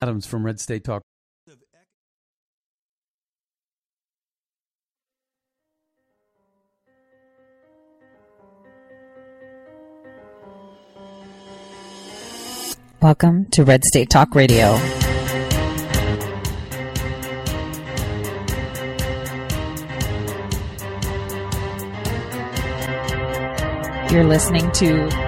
Adams from Red State Talk. Welcome to Red State Talk Radio. You're listening to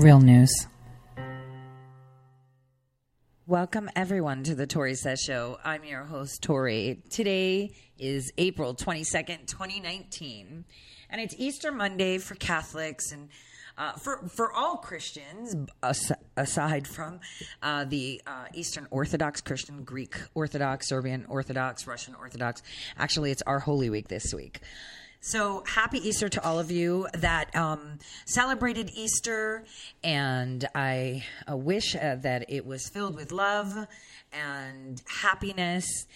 Real news. Welcome, everyone, to the Tore Says Show. I'm your host, Tore. Today is April 22nd, 2019, and it's Easter Monday for Catholics and uh, for, for all Christians, as, aside from uh, the uh, Eastern Orthodox Christian, Greek Orthodox, Serbian Orthodox, Russian Orthodox. Actually, it's our Holy Week this week. So happy Easter to all of you that um, celebrated Easter, and I uh, wish uh, that it was filled with love and happiness,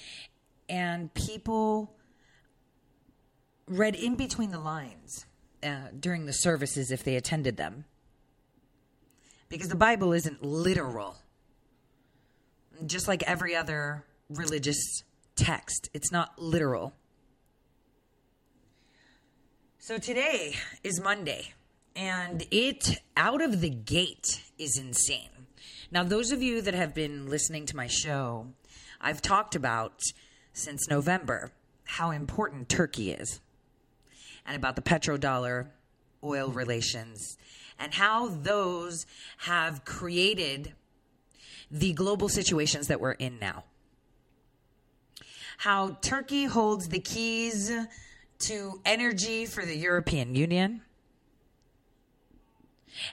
and people read in between the lines uh, during the services if they attended them, because the Bible isn't literal, just like every other religious text. It's not literal. So today is Monday, and it out of the gate is insane. Now, those of you that have been listening to my show, I've talked about since November how important Turkey is, and about the petrodollar oil relations, and how those have created the global situations that we're in now. How Turkey holds the keys to energy for the European Union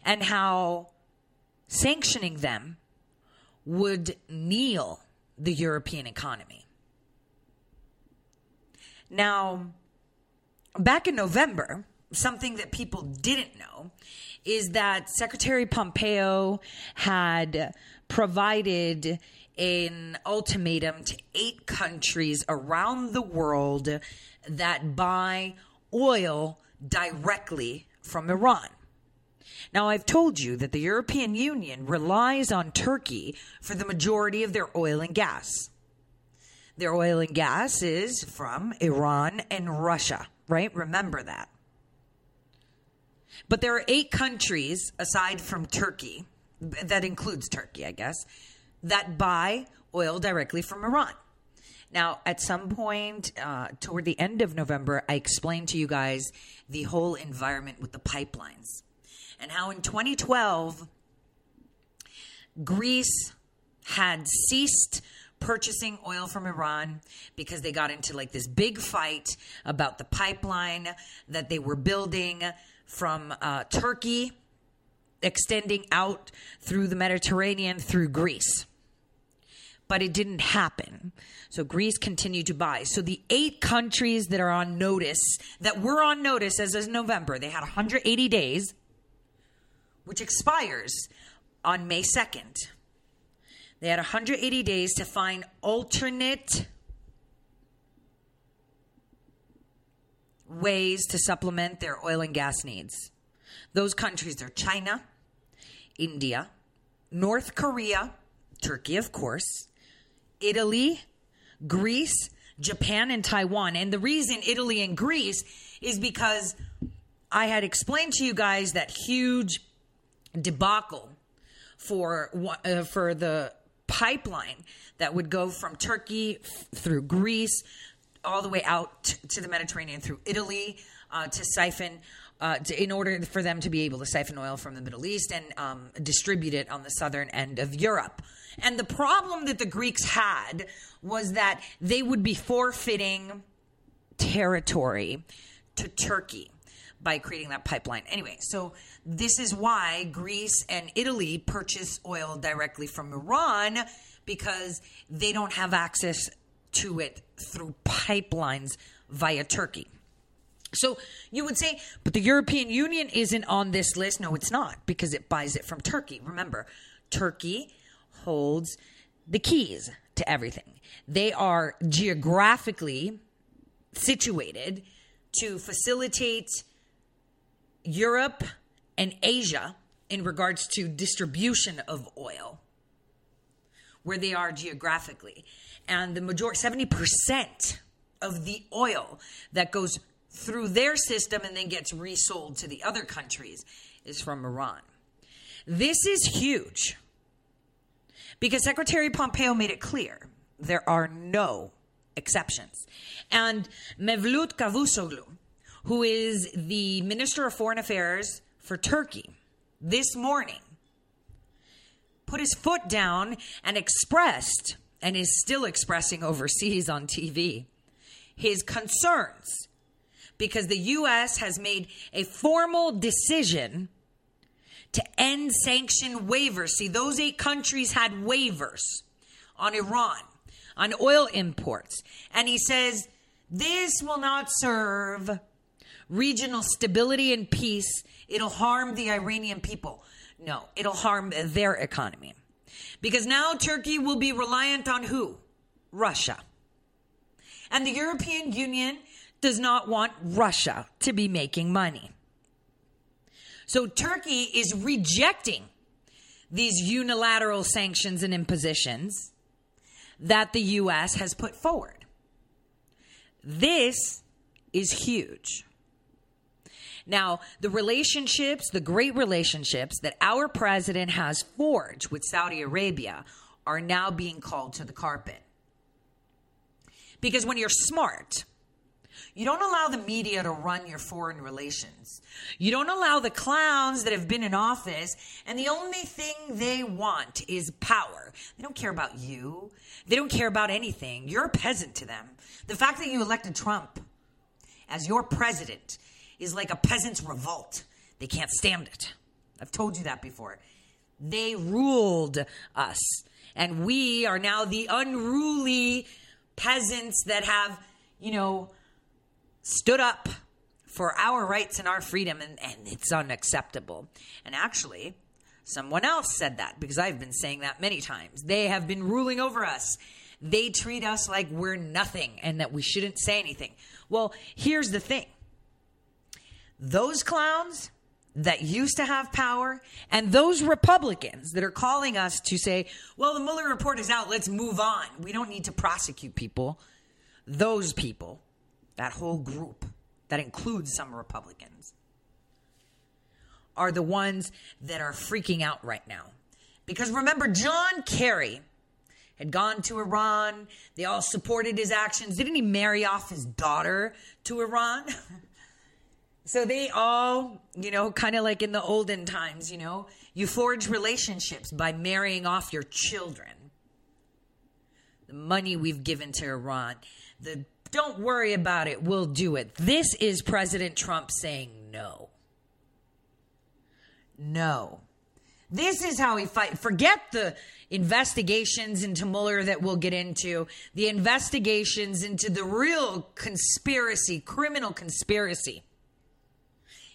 and how sanctioning them would kneel the European economy. Now, back in November, something that people didn't know is that Secretary Pompeo had provided an ultimatum to eight countries around the world that buy oil directly from Iran. Now, I've told you that the European Union relies on Turkey for the majority of their oil and gas. Their oil and gas is from Iran and Russia, right? Remember that. But there are eight countries aside from Turkey, that includes Turkey, I guess, that buy oil directly from Iran. Now, at some point uh, toward the end of November, I explained to you guys the whole environment with the pipelines and how in 2012, Greece had ceased purchasing oil from Iran because they got into like this big fight about the pipeline that they were building from uh, Turkey extending out through the Mediterranean through Greece but it didn't happen. So Greece continued to buy. So the eight countries that are on notice, that were on notice as of November, they had 180 days, which expires on May 2nd. They had 180 days to find alternate ways to supplement their oil and gas needs. Those countries are China, India, North Korea, Turkey, of course, Italy, Greece, Japan, and Taiwan. And the reason Italy and Greece is because I had explained to you guys that huge debacle for uh, for the pipeline that would go from Turkey f- through Greece all the way out t- to the Mediterranean through Italy uh, to siphon. Uh, to, in order for them to be able to siphon oil from the Middle East and um, distribute it on the southern end of Europe. And the problem that the Greeks had was that they would be forfeiting territory to Turkey by creating that pipeline. Anyway, so this is why Greece and Italy purchase oil directly from Iran because they don't have access to it through pipelines via Turkey. So you would say, but the European Union isn't on this list. No, it's not because it buys it from Turkey. Remember, Turkey holds the keys to everything. They are geographically situated to facilitate Europe and Asia in regards to distribution of oil, where they are geographically. And the majority, 70% of the oil that goes through their system and then gets resold to the other countries is from Iran. This is huge because Secretary Pompeo made it clear there are no exceptions. And Mevlut Cavusoglu, who is the Minister of Foreign Affairs for Turkey, this morning put his foot down and expressed, and is still expressing overseas on TV, his concerns because the U.S. has made a formal decision to end sanction waivers. See, those eight countries had waivers on Iran, on oil imports. And he says, this will not serve regional stability and peace. It'll harm the Iranian people. No, it'll harm their economy. Because now Turkey will be reliant on who? Russia. And the European Union does not want Russia to be making money. So Turkey is rejecting these unilateral sanctions and impositions that the U.S. has put forward. This is huge. Now, the relationships, the great relationships that our president has forged with Saudi Arabia are now being called to the carpet. Because when you're smart, you don't allow the media to run your foreign relations. You don't allow the clowns that have been in office and the only thing they want is power. They don't care about you. They don't care about anything. You're a peasant to them. The fact that you elected Trump as your president is like a peasant's revolt. They can't stand it. I've told you that before. They ruled us, and we are now the unruly peasants that have, you know, stood up for our rights and our freedom, and, and it's unacceptable. And actually, someone else said that because I've been saying that many times. They have been ruling over us. They treat us like we're nothing and that we shouldn't say anything. Well, here's the thing those clowns that used to have power and those Republicans that are calling us to say, well, the Mueller report is out, let's move on. We don't need to prosecute people. Those people that whole group that includes some Republicans, are the ones that are freaking out right now. Because remember, John Kerry had gone to Iran. They all supported his actions. Didn't he marry off his daughter to Iran? so they all, you know, kind of like in the olden times, you know, you forge relationships by marrying off your children. The money we've given to Iran, the don't worry about it. We'll do it. This is President Trump saying no. No. This is how he fight. Forget the investigations into Mueller that we'll get into, the investigations into the real conspiracy, criminal conspiracy.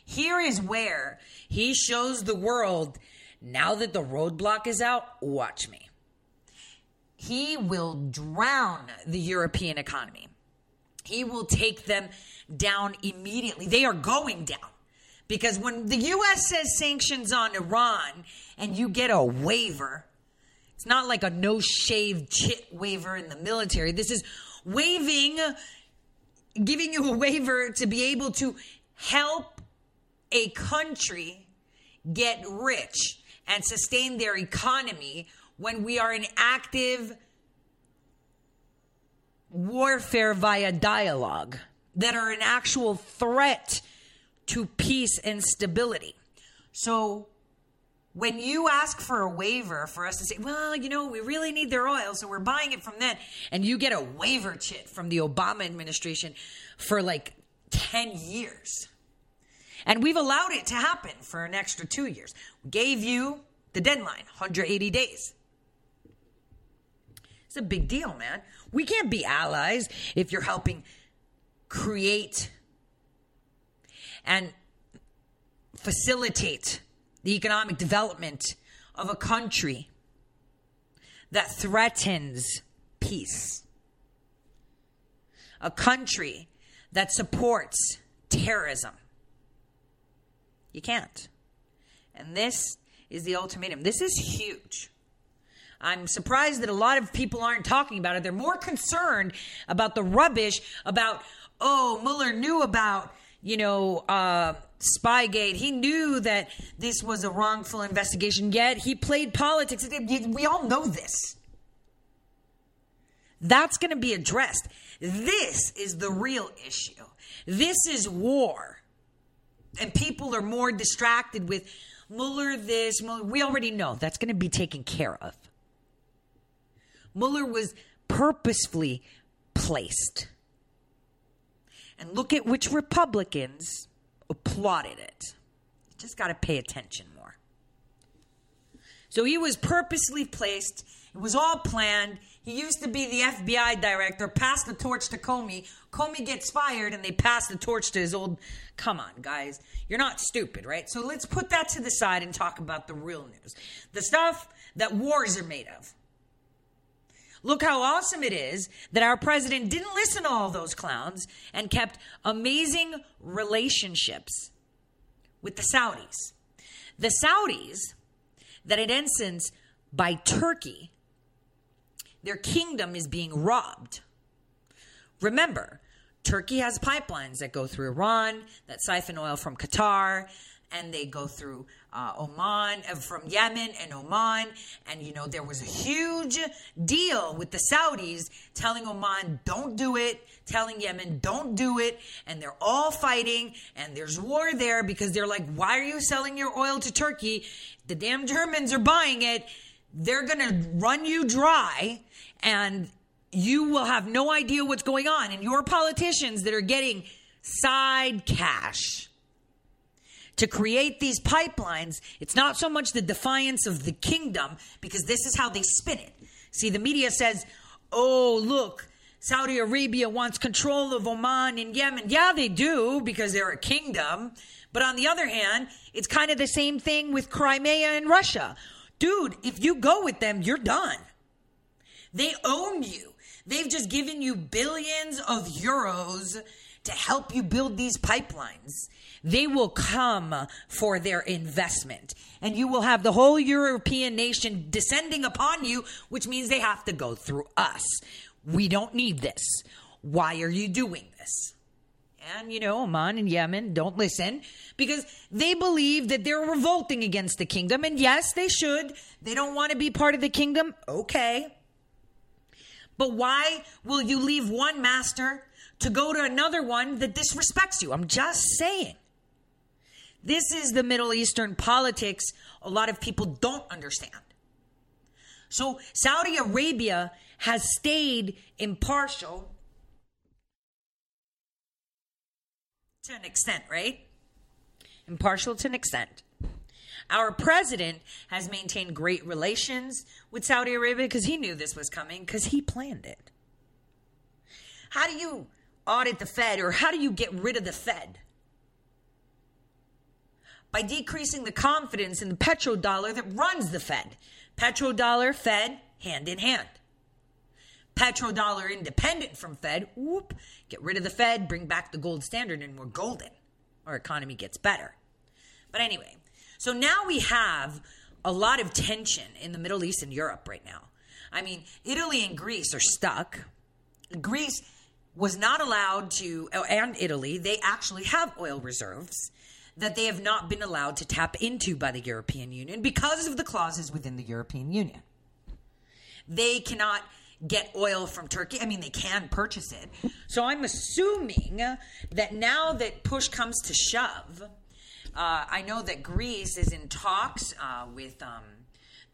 Here is where he shows the world now that the roadblock is out, watch me. He will drown the European economy. He will take them down immediately. They are going down. Because when the U.S. says sanctions on Iran and you get a waiver, it's not like a no shave chit waiver in the military. This is waiving, giving you a waiver to be able to help a country get rich and sustain their economy when we are in active warfare via dialogue that are an actual threat to peace and stability. So when you ask for a waiver for us to say, well, you know, we really need their oil, so we're buying it from them, and you get a waiver chit from the Obama administration for like 10 years. And we've allowed it to happen for an extra two years. We gave you the deadline 180 days. It's a big deal, man. We can't be allies if you're helping create and facilitate the economic development of a country that threatens peace. A country that supports terrorism. You can't. And this is the ultimatum. This is huge. I'm surprised that a lot of people aren't talking about it. They're more concerned about the rubbish about, oh, Mueller knew about, you know, uh, Spygate. He knew that this was a wrongful investigation, yet he played politics. We all know this. That's going to be addressed. This is the real issue. This is war. And people are more distracted with Mueller this, Mueller. We already know that's going to be taken care of. Mueller was purposefully placed. And look at which Republicans applauded it. You just got to pay attention more. So he was purposely placed. It was all planned. He used to be the FBI director, passed the torch to Comey. Comey gets fired, and they pass the torch to his old. Come on, guys. You're not stupid, right? So let's put that to the side and talk about the real news the stuff that wars are made of. Look how awesome it is that our president didn't listen to all those clowns and kept amazing relationships with the Saudis. The Saudis, that in essence, by Turkey, their kingdom is being robbed. Remember, Turkey has pipelines that go through Iran, that siphon oil from Qatar, and they go through uh, Oman, uh, from Yemen and Oman. And, you know, there was a huge deal with the Saudis telling Oman, don't do it, telling Yemen, don't do it. And they're all fighting, and there's war there because they're like, why are you selling your oil to Turkey? The damn Germans are buying it. They're going to run you dry and you will have no idea what's going on. And your politicians that are getting side cash to create these pipelines, it's not so much the defiance of the kingdom, because this is how they spin it. See, the media says, oh, look, Saudi Arabia wants control of Oman and Yemen. Yeah, they do, because they're a kingdom. But on the other hand, it's kind of the same thing with Crimea and Russia. Dude, if you go with them, you're done. They own you. They've just given you billions of euros to help you build these pipelines. They will come for their investment. And you will have the whole European nation descending upon you, which means they have to go through us. We don't need this. Why are you doing this? And, you know, Oman and Yemen don't listen because they believe that they're revolting against the kingdom. And yes, they should. They don't want to be part of the kingdom. Okay. But why will you leave one master to go to another one that disrespects you? I'm just saying. This is the Middle Eastern politics a lot of people don't understand. So Saudi Arabia has stayed impartial to an extent, right? Impartial to an extent. Our president has maintained great relations with Saudi Arabia because he knew this was coming because he planned it. How do you audit the Fed or how do you get rid of the Fed? By decreasing the confidence in the petrodollar that runs the Fed. Petrodollar, Fed, hand in hand. Petrodollar independent from Fed, whoop, get rid of the Fed, bring back the gold standard, and we're golden. Our economy gets better. But anyway, so now we have a lot of tension in the Middle East and Europe right now. I mean, Italy and Greece are stuck. Greece was not allowed to, and Italy, they actually have oil reserves that they have not been allowed to tap into by the European Union because of the clauses within the European Union. They cannot get oil from Turkey. I mean, they can purchase it. So I'm assuming that now that push comes to shove, uh, I know that Greece is in talks uh, with um,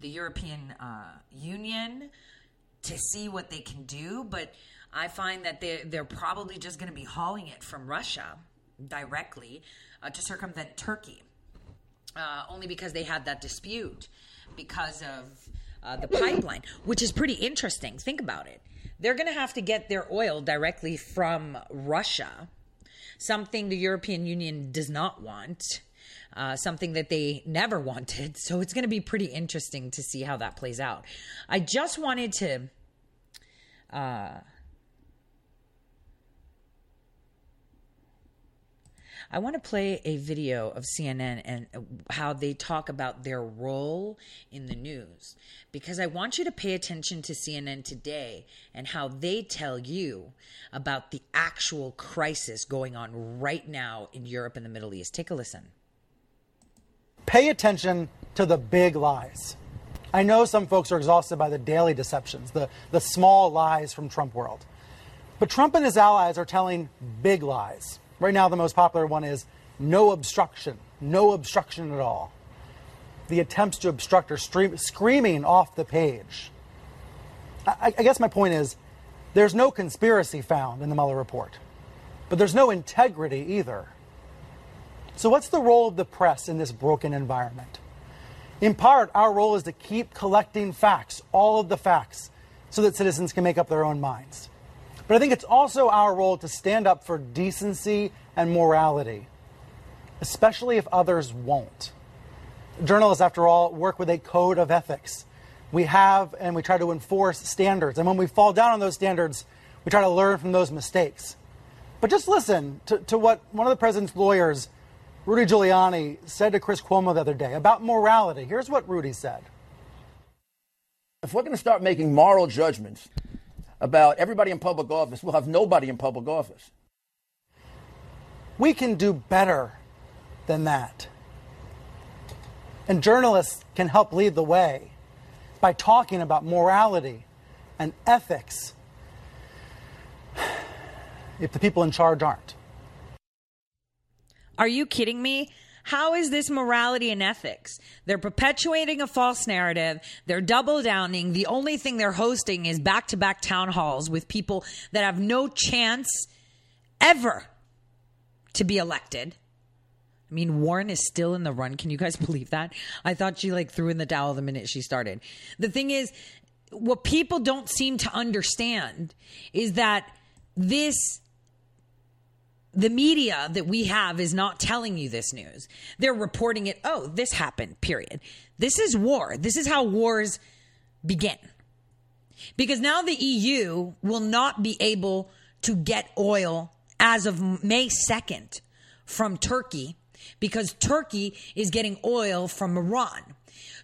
the European uh, Union to see what they can do, but I find that they're, they're probably just going to be hauling it from Russia directly uh, to circumvent Turkey, uh, only because they had that dispute because of uh, the pipeline, which is pretty interesting. Think about it. They're going to have to get their oil directly from Russia, something the European Union does not want. Uh, something that they never wanted. So it's going to be pretty interesting to see how that plays out. I just wanted to uh, I want to play a video of CNN and how they talk about their role in the news because I want you to pay attention to CNN today and how they tell you about the actual crisis going on right now in Europe and the Middle East. Take a listen. Pay attention to the big lies. I know some folks are exhausted by the daily deceptions, the, the small lies from Trump world. But Trump and his allies are telling big lies. Right now, the most popular one is no obstruction, no obstruction at all. The attempts to obstruct are stream, screaming off the page. I, I guess my point is there's no conspiracy found in the Mueller report, but there's no integrity either. So, what's the role of the press in this broken environment? In part, our role is to keep collecting facts, all of the facts, so that citizens can make up their own minds. But I think it's also our role to stand up for decency and morality, especially if others won't. Journalists, after all, work with a code of ethics. We have and we try to enforce standards. And when we fall down on those standards, we try to learn from those mistakes. But just listen to, to what one of the president's lawyers, Rudy Giuliani, said to Chris Cuomo the other day about morality. Here's what Rudy said. If we're going to start making moral judgments about everybody in public office, we'll have nobody in public office. We can do better than that. And journalists can help lead the way by talking about morality and ethics if the people in charge aren't. Are you kidding me? How is this morality and ethics? They're perpetuating a false narrative. They're double downing. The only thing they're hosting is back to back town halls with people that have no chance ever to be elected. I mean, Warren is still in the run. Can you guys believe that? I thought she like threw in the towel the minute she started. The thing is, what people don't seem to understand is that this the media that we have is not telling you this news. They're reporting it, oh, this happened, period. This is war. This is how wars begin. Because now the EU will not be able to get oil as of May 2nd from Turkey because Turkey is getting oil from Iran.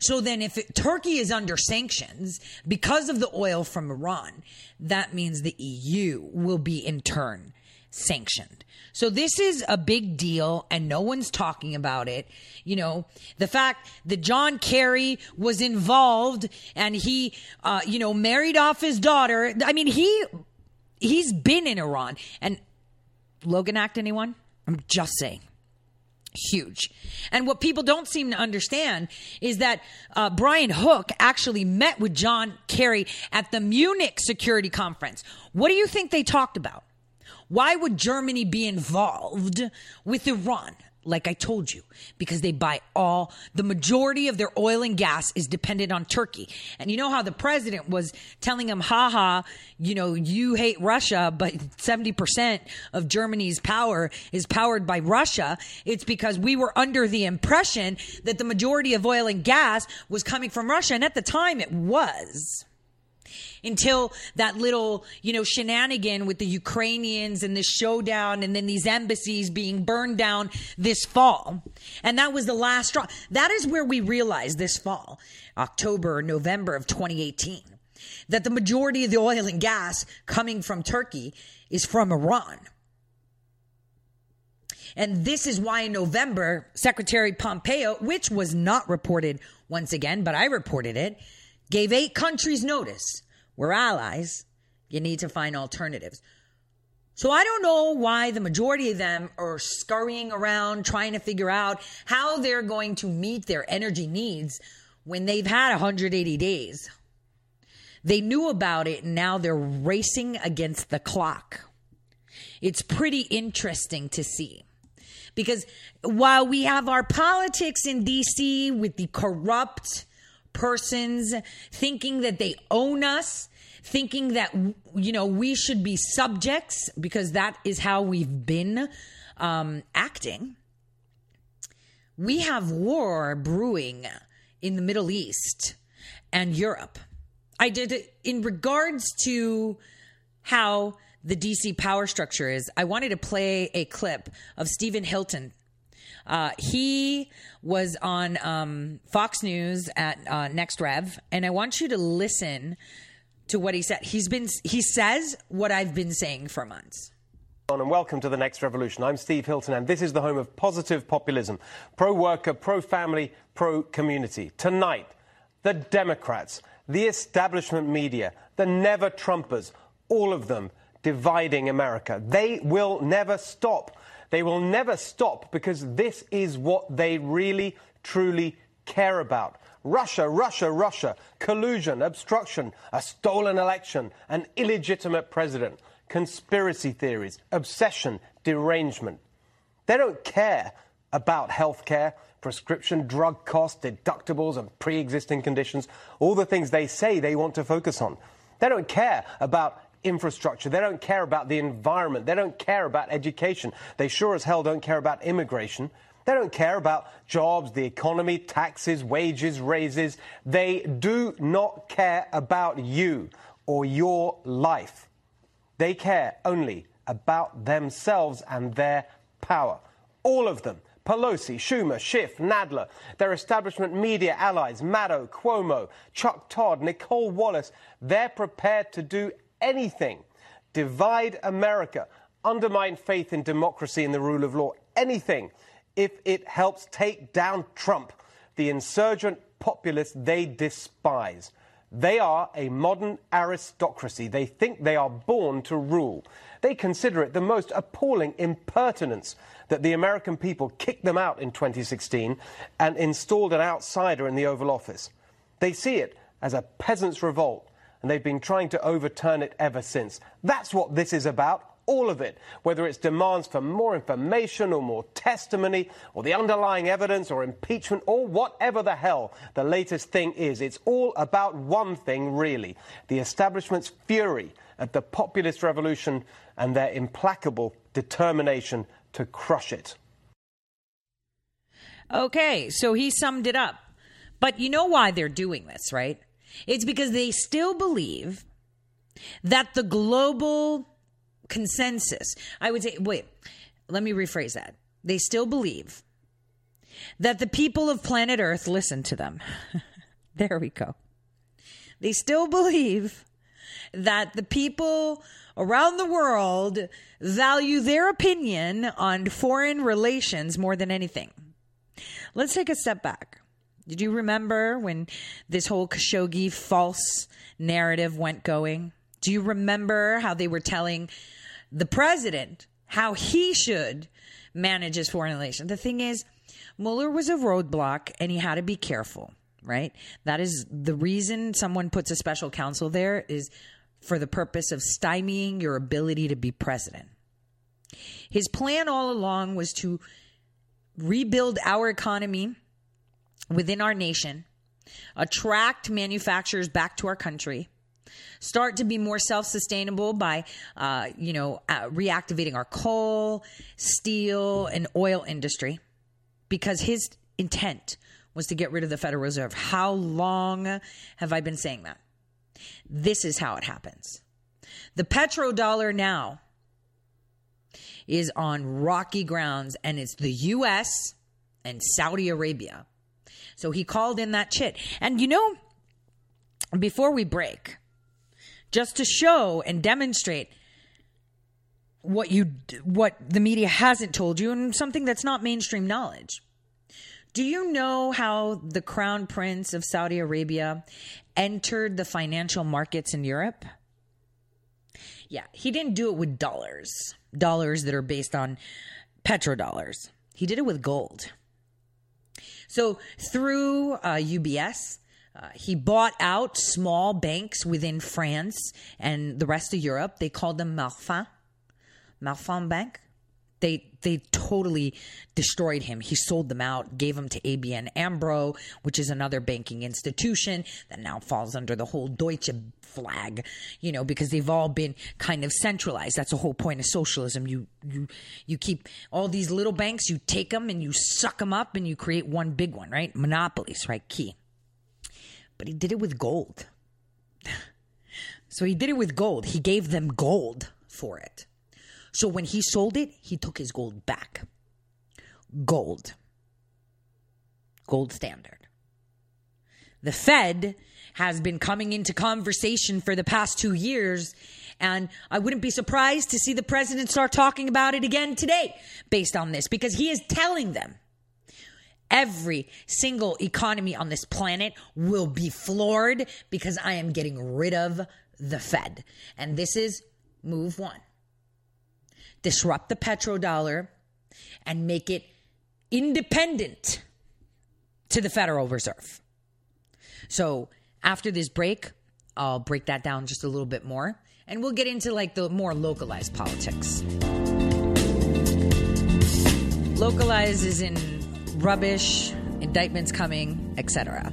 So then, if it, Turkey is under sanctions because of the oil from Iran, that means the EU will be in turn sanctioned. So this is a big deal and no one's talking about it. You know, the fact that John Kerry was involved and he, uh, you know, married off his daughter. I mean, he, he's been in Iran and Logan Act anyone? I'm just saying huge. And what people don't seem to understand is that uh, Brian Hook actually met with John Kerry at the Munich Security Conference. What do you think they talked about? Why would Germany be involved with Iran? Like I told you, because they buy all the majority of their oil and gas is dependent on Turkey. And you know how the president was telling him, haha, you know, you hate Russia, but 70% of Germany's power is powered by Russia. It's because we were under the impression that the majority of oil and gas was coming from Russia. And at the time it was until that little, you know, shenanigan with the Ukrainians and this showdown and then these embassies being burned down this fall. And that was the last straw. That is where we realized this fall, October, November of 2018, that the majority of the oil and gas coming from Turkey is from Iran. And this is why in November, Secretary Pompeo, which was not reported once again, but I reported it, gave eight countries notice we're allies. You need to find alternatives. So I don't know why the majority of them are scurrying around trying to figure out how they're going to meet their energy needs when they've had 180 days. They knew about it and now they're racing against the clock. It's pretty interesting to see. Because while we have our politics in DC with the corrupt persons thinking that they own us, thinking that, you know, we should be subjects because that is how we've been um, acting, we have war brewing in the Middle East and Europe. I did in regards to how the DC power structure is. I wanted to play a clip of Stephen Hilton. Uh, he was on um, Fox News at uh, Next Rev, and I want you to listen to what he said. He's been he says what I've been saying for months. And welcome to the next revolution. I'm Steve Hilton, and this is the home of positive populism pro worker, pro family, pro community. Tonight, the Democrats, the establishment media, the never Trumpers, all of them dividing America. They will never stop. They will never stop because this is what they really, truly care about. Russia, Russia, Russia, collusion, obstruction, a stolen election, an illegitimate president conspiracy theories, obsession, derangement. They don't care about health care, prescription drug costs, deductibles, and pre existing conditions, all the things they say they want to focus on. They don't care about infrastructure. They don't care about the environment. They don't care about education. They sure as hell don't care about immigration. They don't care about jobs, the economy, taxes, wages, raises. They do not care about you or your life. They care only about themselves and their power. All of them. Pelosi, Schumer, Schiff, Nadler, their establishment media allies, Maddow, Cuomo, Chuck Todd, Nicolle Wallace, they're prepared to do anything. Divide America, undermine faith in democracy and the rule of law, anything, if it helps take down Trump, the insurgent populace they despise. They are a modern aristocracy. They think they are born to rule. They consider it the most appalling impertinence that the American people kicked them out in 2016 and installed an outsider in the Oval Office. They see it as a peasants' revolt, and they've been trying to overturn it ever since. That's what this is about all of it, whether it's demands for more information or more testimony or the underlying evidence or impeachment or whatever the hell the latest thing is. It's all about one thing, really the establishment's fury at the populist revolution and their implacable determination to crush it. Okay, so he summed it up. But you know why they're doing this, right? It's because they still believe that the global consensus. I would say, wait, let me rephrase that. They still believe that the people of planet Earth listen to them. there we go. They still believe that the people around the world value their opinion on foreign relations more than anything. Let's take a step back. Did you remember when this whole Khashoggi false narrative went going? Do you remember how they were telling the president how he should manage his foreign relations. The thing is, Mueller was a roadblock and he had to be careful, right? That is the reason someone puts a special counsel there is for the purpose of stymieing your ability to be president. His plan all along was to rebuild our economy within our nation, attract manufacturers back to our country, start to be more self-sustainable by, uh, you know, uh, reactivating our coal, steel, and oil industry, because his intent was to get rid of the Federal Reserve. How long have I been saying that? This is how it happens. The petrodollar now is on rocky grounds, and it's the U.S. and Saudi Arabia. So he called in that chit. And you know, before we break, just to show and demonstrate what you what the media hasn't told you and something that's not mainstream knowledge. Do you know how the crown prince of Saudi Arabia entered the financial markets in Europe? Yeah, he didn't do it with dollars, dollars that are based on petrodollars. He did it with gold. So through uh, UBS, uh, he bought out small banks within France and the rest of Europe. They called them Marfin, Marfin Bank. They they totally destroyed him. He sold them out, gave them to ABN AMRO, which is another banking institution that now falls under the whole Deutsche flag, you know, because they've all been kind of centralized. That's the whole point of socialism. You you you keep all these little banks, you take them and you suck them up and you create one big one, right? Monopolies, right? Key. But he did it with gold. so he did it with gold. He gave them gold for it. So when he sold it, he took his gold back. Gold. Gold standard. The Fed has been coming into conversation for the past two years. And I wouldn't be surprised to see the president start talking about it again today based on this because he is telling them every single economy on this planet will be floored because I am getting rid of the Fed. And this is move one disrupt the petrodollar and make it independent to the Federal Reserve. So after this break, I'll break that down just a little bit more and we'll get into like the more localized politics. Localized is in rubbish, indictments coming, etc.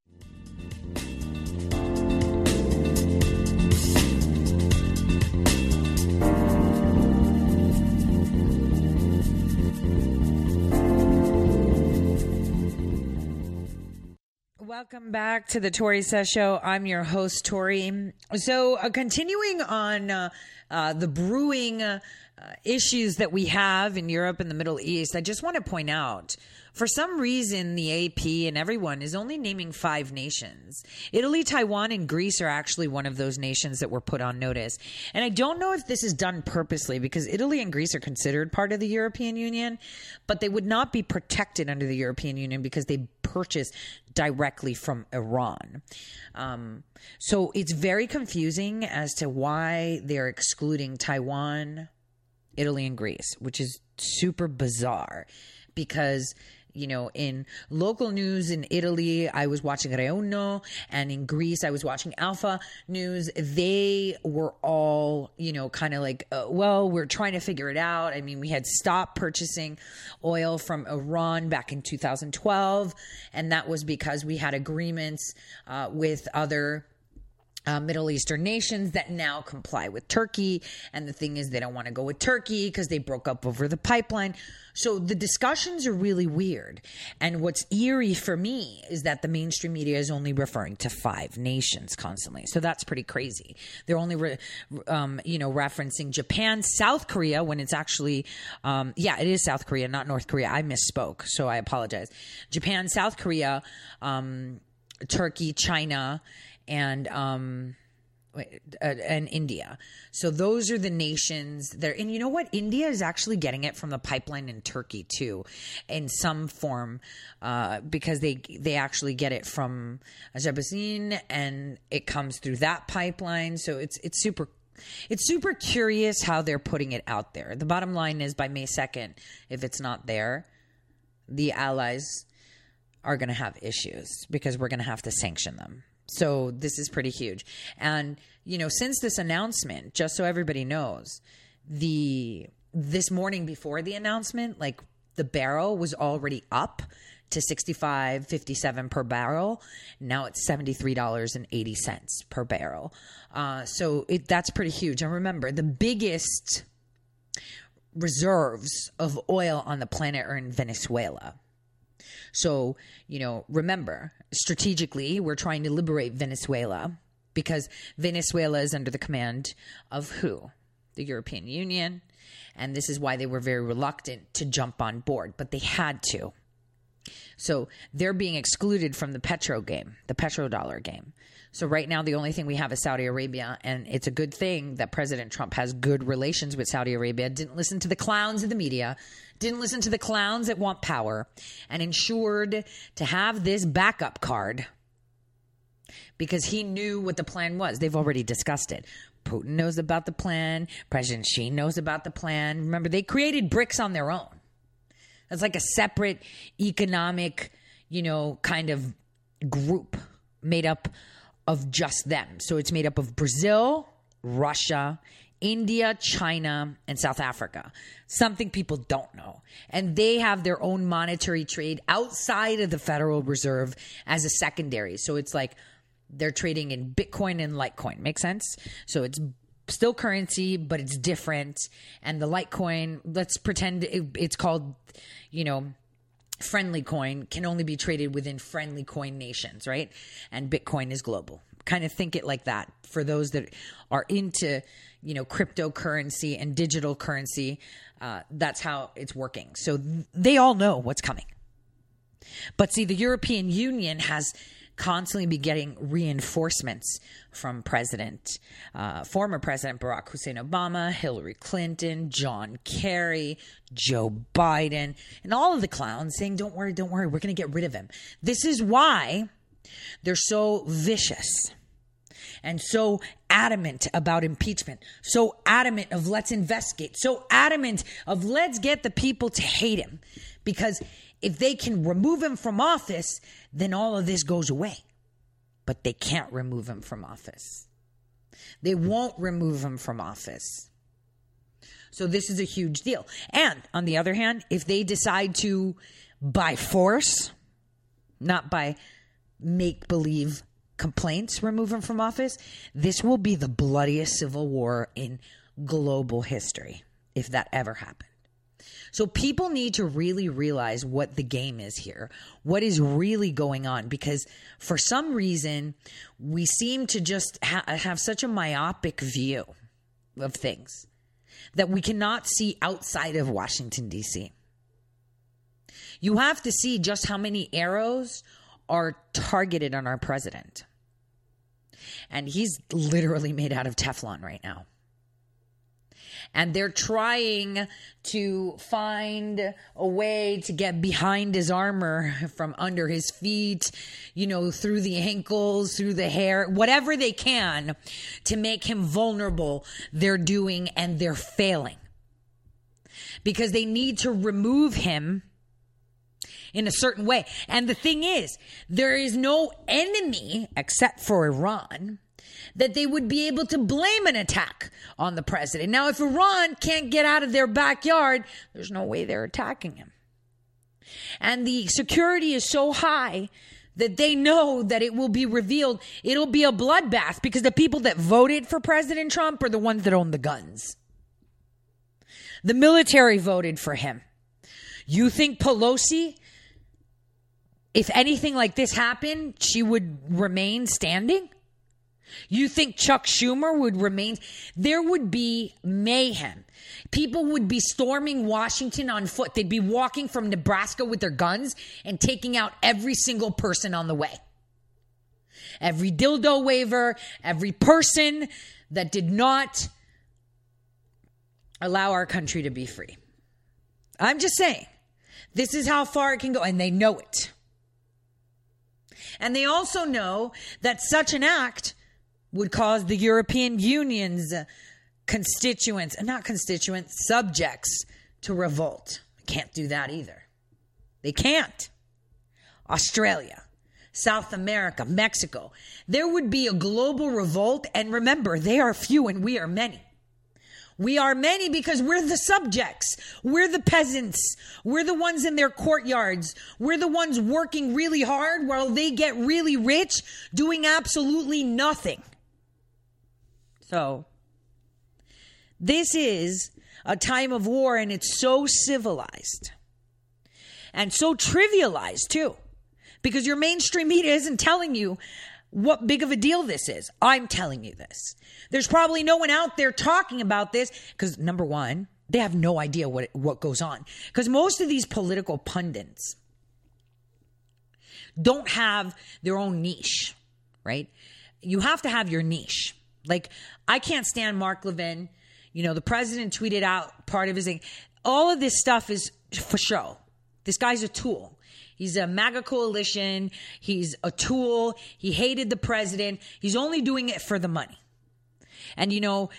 Welcome back to the Tore Says Show. I'm your host, Tore. So, uh, continuing on uh, uh, the brewing issues that we have in Europe and the Middle East, I just want to point out for some reason, the AP and everyone is only naming five nations. Italy, Taiwan, and Greece are actually one of those nations that were put on notice. And I don't know if this is done purposely because Italy and Greece are considered part of the European Union, but they would not be protected under the European Union because they purchase directly from Iran. Um, so it's very confusing as to why they're excluding Taiwan, Italy, and Greece, which is super bizarre because you know, in local news in Italy, I was watching Rai Uno, and in Greece, I was watching Alpha News. They were all, you know, kind of like, uh, well, we're trying to figure it out. I mean, we had stopped purchasing oil from Iran back in 2012, and that was because we had agreements uh, with other uh, Middle Eastern nations that now comply with Turkey. And the thing is, they don't want to go with Turkey because they broke up over the pipeline. So the discussions are really weird. And what's eerie for me is that the mainstream media is only referring to five nations constantly. So that's pretty crazy. They're only, re- um, you know, referencing Japan, South Korea when it's actually, um, yeah, it is South Korea, not North Korea. I misspoke. So I apologize. Japan, South Korea, um, Turkey, China, and um, uh, and India. So those are the nations there. And you know what? India is actually getting it from the pipeline in Turkey too, in some form, uh, because they they actually get it from Azerbaijan and it comes through that pipeline. So it's it's super. It's super curious how they're putting it out there. The bottom line is by May 2nd, if it's not there, the allies are going to have issues because we're going to have to sanction them. So this is pretty huge. And you know, since this announcement, just so everybody knows, the this morning before the announcement, like the barrel was already up to 65 57 per barrel. Now it's $73.80 per barrel. Uh, so it, that's pretty huge. And remember the biggest reserves of oil on the planet are in venezuela so, you know, remember, strategically, we're trying to liberate Venezuela because Venezuela is under the command of who? The European Union. And this is why they were very reluctant to jump on board, but they had to. So they're being excluded from the petro game, the petrodollar game. So right now, the only thing we have is Saudi Arabia, and it's a good thing that President Trump has good relations with Saudi Arabia. Didn't listen to the clowns in the media, didn't listen to the clowns that want power, and ensured to have this backup card because he knew what the plan was. They've already discussed it. Putin knows about the plan. President Xi knows about the plan. Remember, they created BRICS on their own. It's like a separate economic, you know, kind of group made up of just them. So it's made up of Brazil, Russia, India, China, and South Africa. Something people don't know. And they have their own monetary trade outside of the Federal Reserve as a secondary. So it's like they're trading in Bitcoin and Litecoin. Make sense? So it's still currency, but it's different. And the Litecoin, let's pretend it, it's called, you know, friendly coin can only be traded within friendly coin nations, right? And Bitcoin is global. Kind of think it like that for those that are into, you know, cryptocurrency and digital currency. Uh, that's how it's working. So th- they all know what's coming. But see, the European Union has constantly be getting reinforcements from President, uh, former President Barack Hussein Obama, Hillary Clinton, John Kerry, Joe Biden, and all of the clowns saying, Don't worry, don't worry, we're going to get rid of him. This is why they're so vicious and so adamant about impeachment, so adamant of let's investigate, so adamant of let's get the people to hate him. Because if they can remove him from office, then all of this goes away. But they can't remove him from office. They won't remove him from office. So this is a huge deal. And on the other hand, if they decide to, by force, not by make believe complaints, remove him from office, this will be the bloodiest civil war in global history if that ever happened. So people need to really realize what the game is here, what is really going on, because for some reason, we seem to just ha- have such a myopic view of things. that we cannot see outside of Washington, D.C. You have to see just how many arrows are targeted on our president. And he's literally made out of Teflon right now and they're trying to find a way to get behind his armor from under his feet, you know, through the ankles, through the hair, whatever they can to make him vulnerable, they're doing and they're failing. Because they need to remove him in a certain way. And the thing is, there is no enemy except for Iran that they would be able to blame an attack on the president. Now, if Iran can't get out of their backyard, there's no way they're attacking him. And the security is so high that they know that it will be revealed. It'll be a bloodbath because the people that voted for President Trump are the ones that own the guns. The military voted for him. You think Pelosi, if anything like this happened, she would remain standing? You think Chuck Schumer would remain? There would be mayhem. People would be storming Washington on foot. They'd be walking from Nebraska with their guns and taking out every single person on the way. Every dildo waiver, every person that did not allow our country to be free. I'm just saying, this is how far it can go, and they know it. And they also know that such an act would cause the European Union's constituents, not constituents, subjects to revolt. Can't do that either. They can't. Australia, South America, Mexico. There would be a global revolt. And remember, they are few and we are many. We are many because we're the subjects. We're the peasants. We're the ones in their courtyards. We're the ones working really hard while they get really rich doing absolutely nothing. So, this is a time of war and it's so civilized and so trivialized too because your mainstream media isn't telling you what big of a deal this is. I'm telling you this. There's probably no one out there talking about this because number one, they have no idea what what goes on because most of these political pundits don't have their own niche, right? You have to have your niche. Like, I can't stand Mark Levin. You know, the president tweeted out part of his thing. All of this stuff is for show. This guy's a tool. He's a MAGA coalition. He's a tool. He hated the president. He's only doing it for the money. And, you know,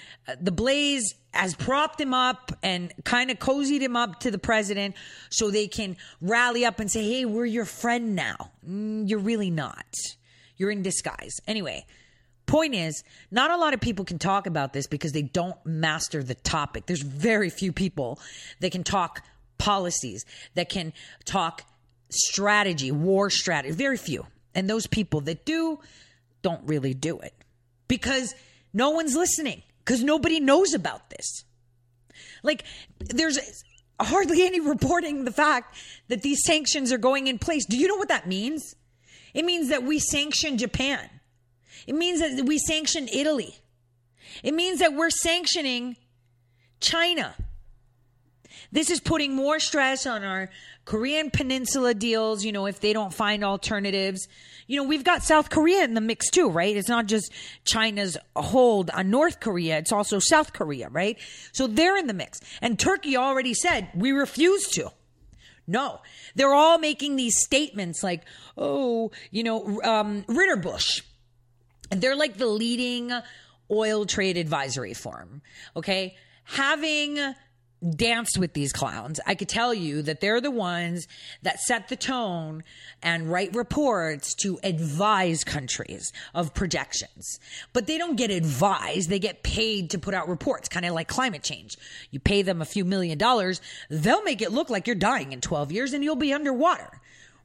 the Blaze has propped him up and kind of cozied him up to the president so they can rally up and say, hey, we're your friend now. Mm, you're really not. You're in disguise. Anyway, Point is, not a lot of people can talk about this because they don't master the topic. There's very few people that can talk policies, that can talk strategy, war strategy. Very few. And those people that do don't really do it because no one's listening, because nobody knows about this. Like, there's hardly any reporting the fact that these sanctions are going in place. Do you know what that means? It means that we sanction Japan. It means that we sanction Italy. It means that we're sanctioning China. This is putting more stress on our Korean Peninsula deals, you know, if they don't find alternatives. You know, we've got South Korea in the mix too, right? It's not just China's hold on North Korea, it's also South Korea, right? So they're in the mix. And Turkey already said, we refuse to. No, they're all making these statements like, oh, you know, um, Ritterbusch they're like the leading oil trade advisory firm. Okay. Having danced with these clowns, I could tell you that they're the ones that set the tone and write reports to advise countries of projections. But they don't get advised, they get paid to put out reports, kind of like climate change. You pay them a few million dollars, they'll make it look like you're dying in 12 years and you'll be underwater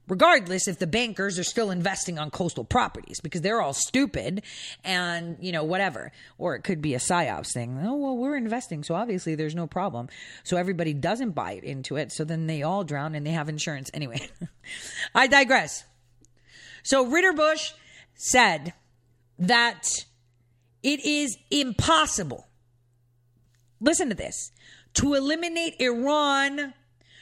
regardless if the bankers are still investing on coastal properties because they're all stupid and you know whatever. Or it could be a psyops thing. Oh well we're investing so obviously there's no problem. So everybody doesn't buy into it so then they all drown and they have insurance. Anyway i digress. So ritterbusch said that it is impossible listen to this, to eliminate Iran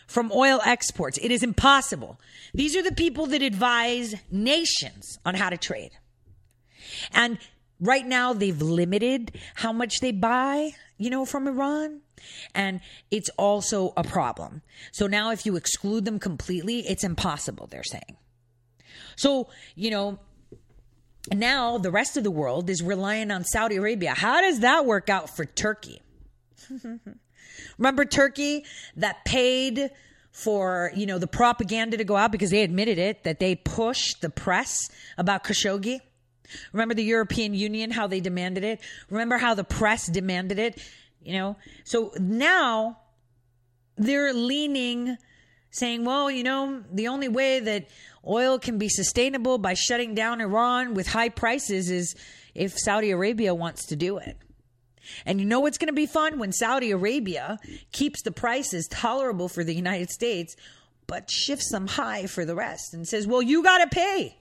from oil exports. It is impossible. These are the people that advise nations on how to trade. And right now they've limited how much they buy, you know, from Iran. And it's also a problem. So now if you exclude them completely, it's impossible, they're saying. So, you know, now the rest of the world is relying on Saudi Arabia. How does that work out for Turkey? Remember Turkey that paid for, you know, the propaganda to go out because they admitted it that they pushed the press about Khashoggi? Remember the European Union how they demanded it? Remember how the press demanded it? You know? So now they're leaning saying, well, you know, the only way that oil can be sustainable by shutting down Iran with high prices is if Saudi Arabia wants to do it. And you know what's going to be fun when Saudi Arabia keeps the prices tolerable for the United States, but shifts them high for the rest and says, well, you got to pay.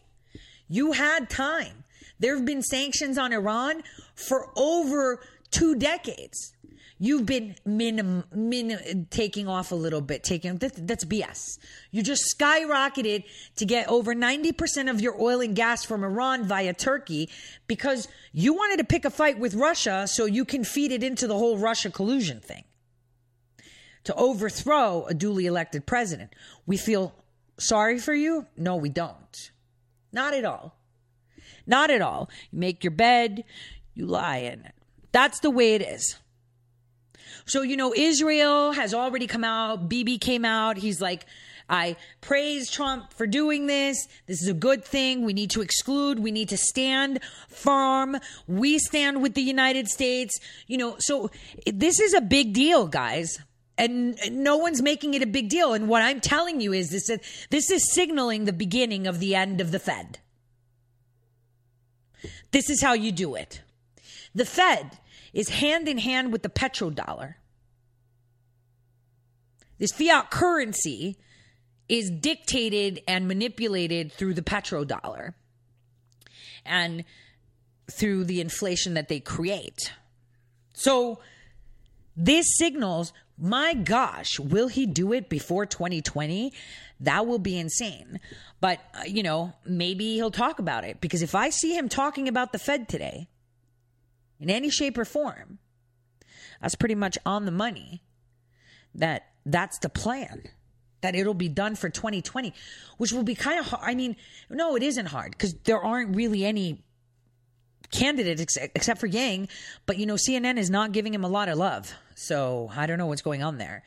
You had time. There have been sanctions on Iran for over two decades. You've been minim, minim, taking off a little bit, taking that, that's BS. You just skyrocketed to get over 90% of your oil and gas from Iran via Turkey because you wanted to pick a fight with Russia so you can feed it into the whole Russia collusion thing to overthrow a duly elected president. We feel sorry for you? No, we don't. Not at all. Not at all. You make your bed, you lie in it. That's the way it is. So, you know, Israel has already come out. BB came out. He's like, I praise Trump for doing this. This is a good thing. We need to exclude. We need to stand firm. We stand with the United States. You know, so this is a big deal, guys. And no one's making it a big deal. And what I'm telling you is this, this is signaling the beginning of the end of the Fed. This is how you do it. The Fed is hand in hand with the petrodollar. This fiat currency is dictated and manipulated through the petrodollar and through the inflation that they create. So this signals, my gosh, will he do it before 2020? That will be insane. But, uh, you know, maybe he'll talk about it because if I see him talking about the Fed today, in any shape or form, that's pretty much on the money that that's the plan that it'll be done for 2020 which will be kind of hard i mean no it isn't hard because there aren't really any candidates ex- except for yang but you know cnn is not giving him a lot of love so i don't know what's going on there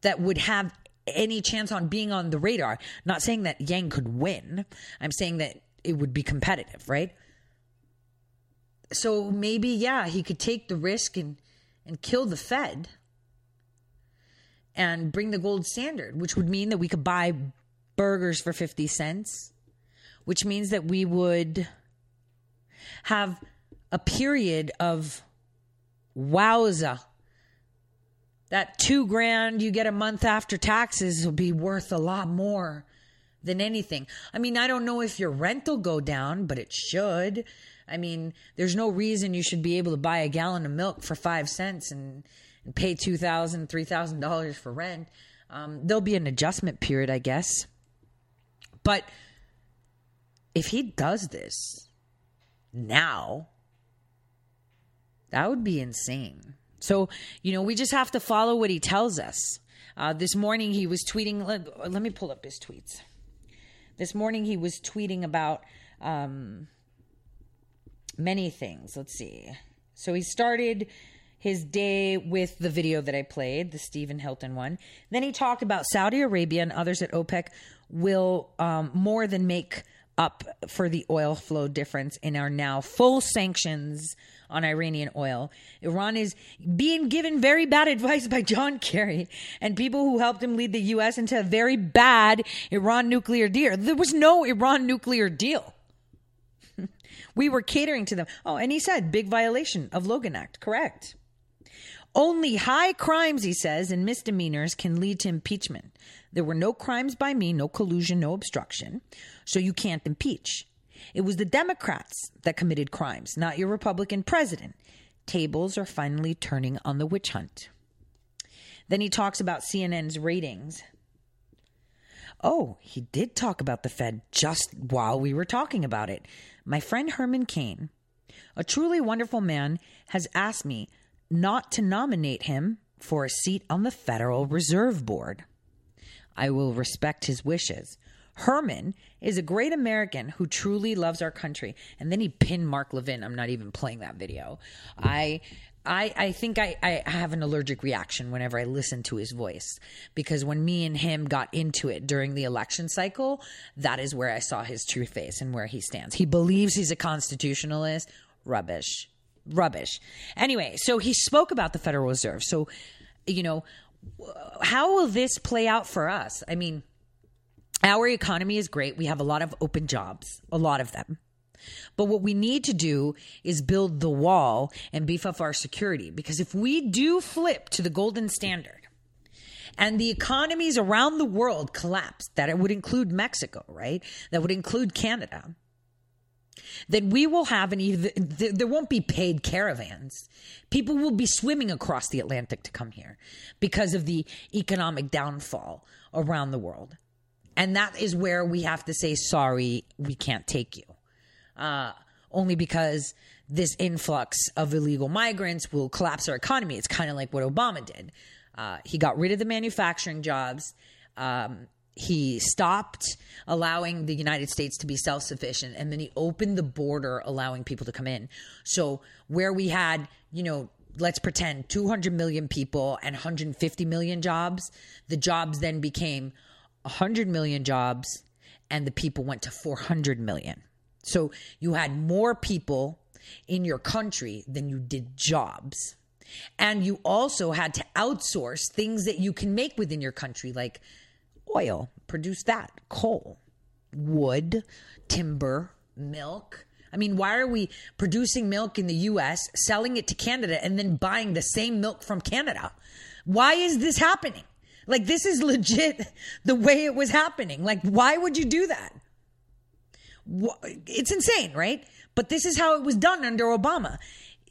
that would have any chance on being on the radar. Not saying that yang could win i'm saying that it would be competitive right so maybe yeah he could take the risk and and kill the fed and bring the gold standard which would mean that we could buy burgers for 50 cents which means that we would have a period of wowza that two grand you get a month after taxes will be worth a lot more than anything. I mean, I don't know if your rent will go down, but it should. I mean, there's no reason you should be able to buy a gallon of milk for five cents and, and pay two thousand, three thousand dollars for rent. Um, there'll be an adjustment period, I guess. But if he does this now, that would be insane. So, you know, we just have to follow what he tells us. Uh, this morning he was tweeting, let, let, me pull up his tweets. This morning he was tweeting about um, many things. Let's see. So he started his day with the video that I played, the Stephen Hilton one. Then he talked about Saudi Arabia and others at OPEC will um, more than make up for the oil flow difference in our now full sanctions on Iranian oil. Iran is being given very bad advice by John Kerry and people who helped him lead the U.S. into a very bad Iran nuclear deal. There was no Iran nuclear deal. We were catering to them. Oh, and he said big violation of Logan Act. Correct. Only high crimes, he says, and misdemeanors can lead to impeachment. There were no crimes by me, no collusion, no obstruction, so you can't impeach. It was the Democrats that committed crimes, not your Republican president. tables are finally turning on the witch hunt. Then he talks about CNN's ratings. Oh, he did talk about the Fed just while we were talking about it. My friend Herman Cain, a truly wonderful man, has asked me not to nominate him for a seat on the Federal Reserve Board. I will respect his wishes. Herman is a great American who truly loves our country. And then he pinned Mark Levin. I'm not even playing that video. I I, I think I, I have an allergic reaction whenever I listen to his voice because when me and him got into it during the election cycle, that is where I saw his true face and where he stands. He believes he's a constitutionalist. Rubbish. Rubbish. Anyway, so he spoke about the Federal Reserve. So, you know, how will this play out for us? I mean, our economy is great. We have a lot of open jobs, a lot of them. But what we need to do is build the wall and beef up our security. Because if we do flip to the golden standard and the economies around the world collapse, that it would include Mexico, right? That would include Canada. Then we will have an even, there won't be paid caravans. People will be swimming across the Atlantic to come here because of the economic downfall around the world. And that is where we have to say, sorry, we can't take you uh, only because this influx of illegal migrants will collapse our economy. It's kind of like what Obama did. Uh, he got rid of the manufacturing jobs. Um, he stopped allowing the United States to be self sufficient, and then he opened the border, allowing people to come in. So, where we had, you know, let's pretend 200 million people and 150 million jobs, the jobs then became 100 million jobs, and the people went to 400 million. So you had more people in your country than you did jobs. And you also had to outsource things that you can make within your country, like oil, produce that, coal, wood, timber, milk. I mean, why are we producing milk in the US, selling it to Canada, and then buying the same milk from Canada? Why is this happening? Like, this is legit the way it was happening. Like, why would you do that? It's insane, right? But this is how it was done under Obama.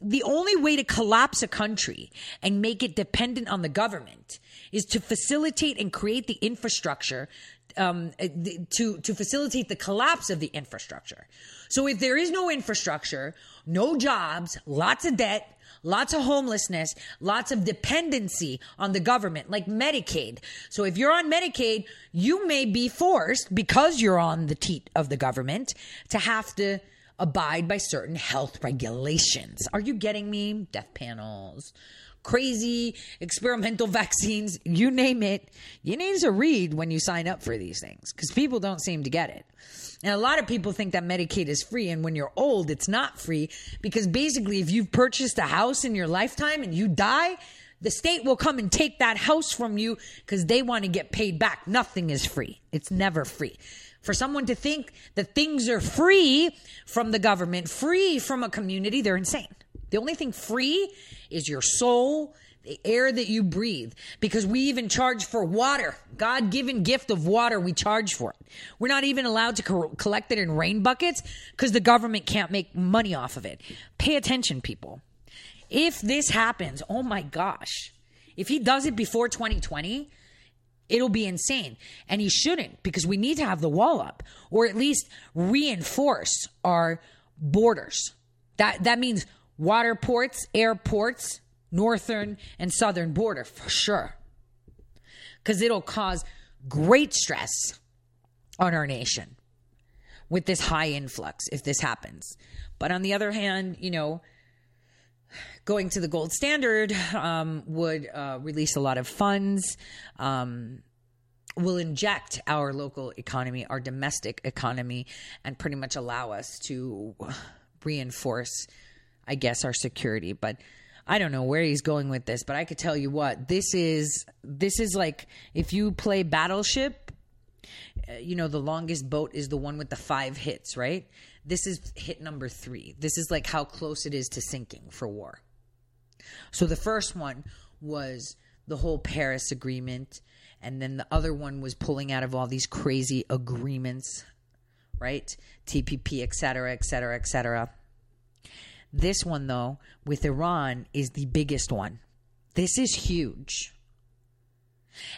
The only way to collapse a country and make it dependent on the government is to facilitate and create the infrastructure um, to to facilitate the collapse of the infrastructure. So if there is no infrastructure, no jobs, lots of debt, lots of homelessness, lots of dependency on the government, like Medicaid. So if you're on Medicaid, you may be forced, because you're on the teat of the government, to have to abide by certain health regulations. Are you getting me? Death panels, crazy experimental vaccines, you name it. You need to read when you sign up for these things because people don't seem to get it. And a lot of people think that Medicaid is free. And when you're old, it's not free because basically, if you've purchased a house in your lifetime and you die, the state will come and take that house from you because they want to get paid back. Nothing is free, it's never free. For someone to think that things are free from the government, free from a community, they're insane. The only thing free is your soul the air that you breathe, because we even charge for water. God given gift of water, we charge for it. We're not even allowed to co- collect it in rain buckets because the government can't make money off of it. Pay attention, people. If this happens, oh my gosh, if he does it before 2020, it'll be insane. And he shouldn't because we need to have the wall up or at least reinforce our borders. That, that means water ports, airports, northern and southern border for sure. Because it'll cause great stress on our nation with this high influx if this happens. But on the other hand, you know, going to the gold standard um, would uh, release a lot of funds, um, will inject our local economy, our domestic economy, and pretty much allow us to reinforce, I guess, our security. But I don't know where he's going with this, but I could tell you what this is. This is like if you play Battleship, uh, you know the longest boat is the one with the five hits, right? This is hit number three. This is like how close it is to sinking for war. So the first one was the whole Paris Agreement, and then the other one was pulling out of all these crazy agreements, right? TPP, et cetera, et cetera, et cetera. This one, though, with Iran, is the biggest one. This is huge.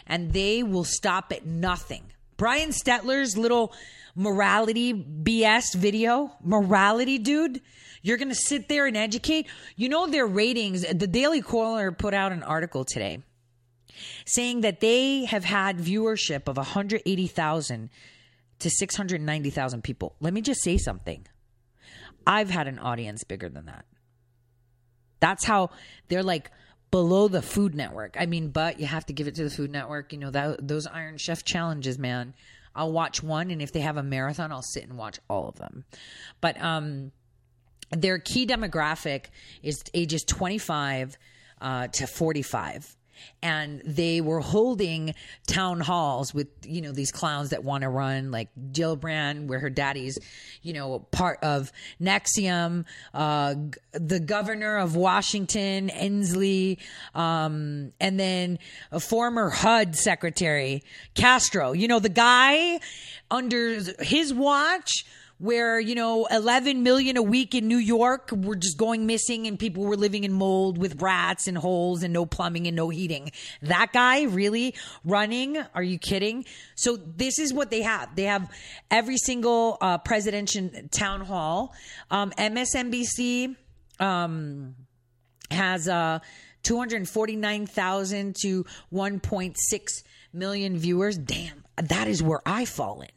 And they will stop at nothing. Brian Stelter's little morality BS video, morality dude, you're going to sit there and educate. You know, their ratings, the Daily Caller put out an article today saying that they have had viewership of 180,000 to 690,000 people. Let me just say something. I've had an audience bigger than that. That's how they're like below the Food Network. I mean, but you have to give it to the Food Network. You know that those Iron Chef challenges, man. I'll watch one, and if they have a marathon, I'll sit and watch all of them. But um, their key demographic is ages 25 uh, to 45 and they were holding town halls with you know these clowns that want to run like Gillibrand, where her daddy's you know part of NXIVM, uh, the governor of Washington, Inslee, um, and then a former HUD secretary Castro. You know the guy under his watch where you know 11 million a week in New York were just going missing and people were living in mold with rats and holes and no plumbing and no heating. That guy really running? Are you kidding? So this is what they have. They have every single uh, presidential town hall. Um, MSNBC um, has uh, 249,000 to 1.6 million viewers. Damn, that is where I fall in.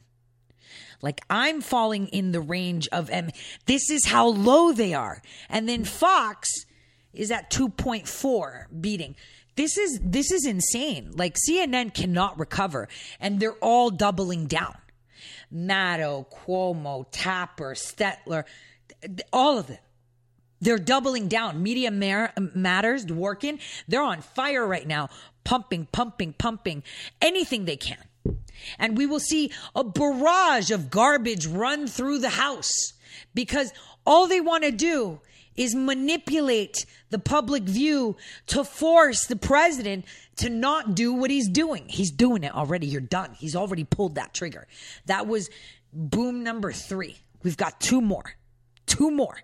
Like I'm falling in the range of M. This is how low they are. And then Fox is at 2.4 beating. This is this is insane. Like CNN cannot recover and they're all doubling down. Maddow, Cuomo, Tapper, Stelter, all of them. They're doubling down. Media Mar- Matters working. They're on fire right now, pumping, pumping, pumping anything they can. And we will see a barrage of garbage run through the House because all they want to do is manipulate the public view to force the president to not do what he's doing. He's doing it already. You're done. He's already pulled that trigger. That was boom number three. We've got two more. Two more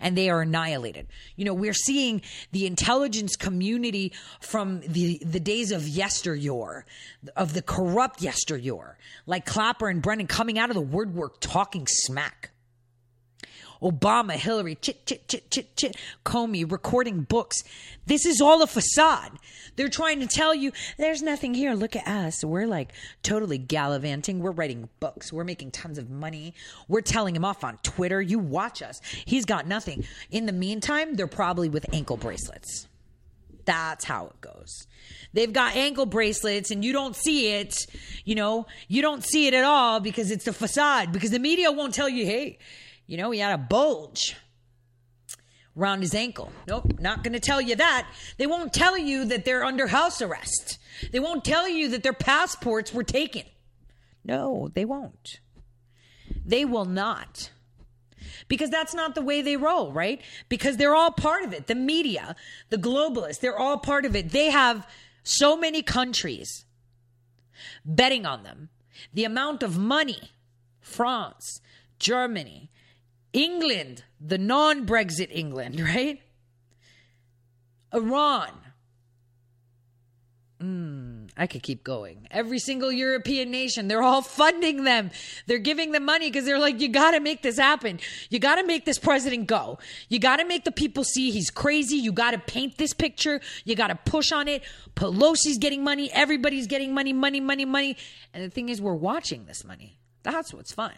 and they are annihilated. You know, we're seeing the intelligence community from the, the days of yesteryear, of the corrupt yesteryear, like Clapper and Brennan coming out of the woodwork talking smack. Obama, Hillary, chit, chit, chit, chit, chit, Comey recording books. This is all a facade. They're trying to tell you there's nothing here. Look at us. We're like totally gallivanting. We're writing books. We're making tons of money. We're telling him off on Twitter. You watch us. He's got nothing. In the meantime, they're probably with ankle bracelets. That's how it goes. They've got ankle bracelets and you don't see it. You know, you don't see it at all because it's the facade, because the media won't tell you, hey, you know, he had a bulge around his ankle. Nope, not going to tell you that. They won't tell you that they're under house arrest. They won't tell you that their passports were taken. No, they won't. They will not. Because that's not the way they roll, right? Because they're all part of it. The media, the globalists, they're all part of it. They have so many countries betting on them. The amount of money, France, Germany, England, the non Brexit England, right? Iran. Mm, I could keep going. Every single European nation, they're all funding them. They're giving them money because they're like, you got to make this happen. You got to make this president go. You got to make the people see he's crazy. You got to paint this picture. You got to push on it. Pelosi's getting money. Everybody's getting money, money, money, money. And the thing is, we're watching this money. That's what's fun.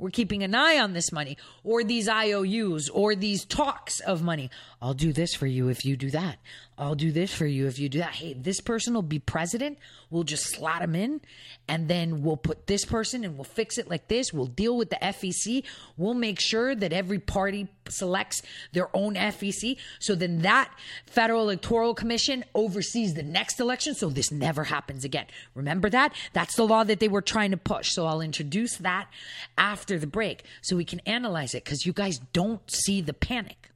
We're keeping an eye on this money or these IOUs or these talks of money. I'll do this for you if you do that. I'll do this for you if you do that. Hey, this person will be president. We'll just slot him in and then we'll put this person and we'll fix it like this. We'll deal with the FEC. We'll make sure that every party selects their own FEC. So then that Federal Electoral Commission oversees the next election. So this never happens again. Remember that? That's the law that they were trying to push. So I'll introduce that after the break so we can analyze it because you guys don't see the panic.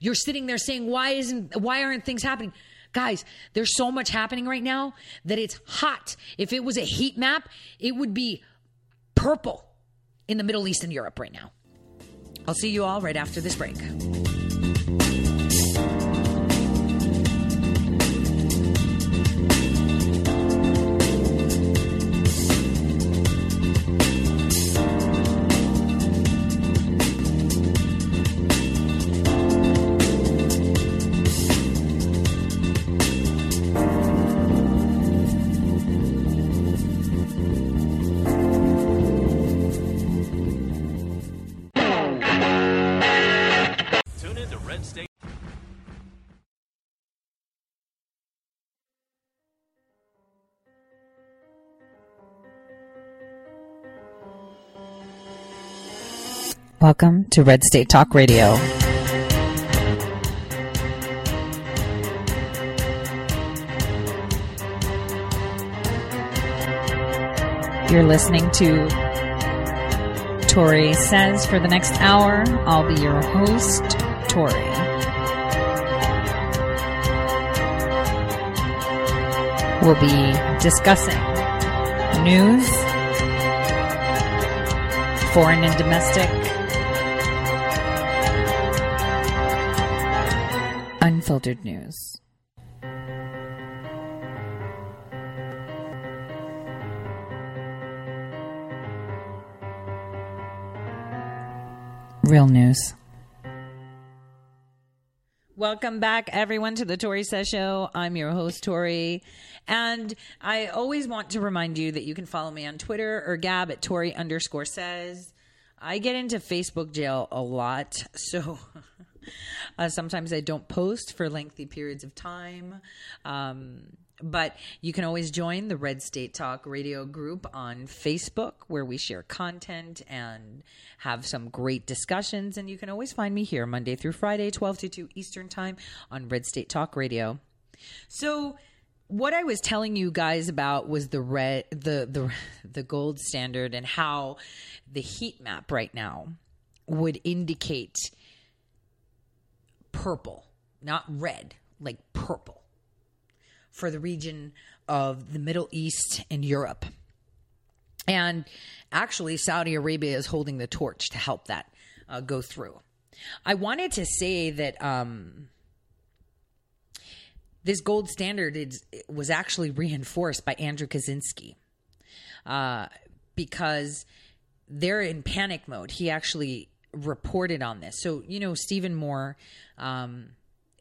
You're sitting there saying, why isn't, why aren't things happening? Guys, there's so much happening right now that it's hot. If it was a heat map, it would be purple in the Middle East and Europe right now. I'll see you all right after this break. Red State. Welcome to Red State Talk Radio. You're listening to Tore Says for the next hour. I'll be your host, We'll be discussing news, foreign and domestic, unfiltered news. Real news. Welcome back, everyone, to the Tore Says Show. I'm your host, Tore. And I always want to remind you that you can follow me on Twitter or Gab at Tore underscore says. I get into Facebook jail a lot, so uh, sometimes I don't post for lengthy periods of time. Um, but you can always join the Red State Talk radio group on Facebook where we share content and have some great discussions. And you can always find me here Monday through Friday, 12 to 2 Eastern Time on Red State Talk Radio. So, what I was telling you guys about was the red, the the the gold standard, and how the heat map right now would indicate purple, not red, like purple for the region of the Middle East and Europe. And actually, Saudi Arabia is holding the torch to help that uh, go through. I wanted to say that um, this gold standard is, was actually reinforced by Andrew Kaczynski uh, because they're in panic mode. He actually reported on this. So, you know, Stephen Moore. Um,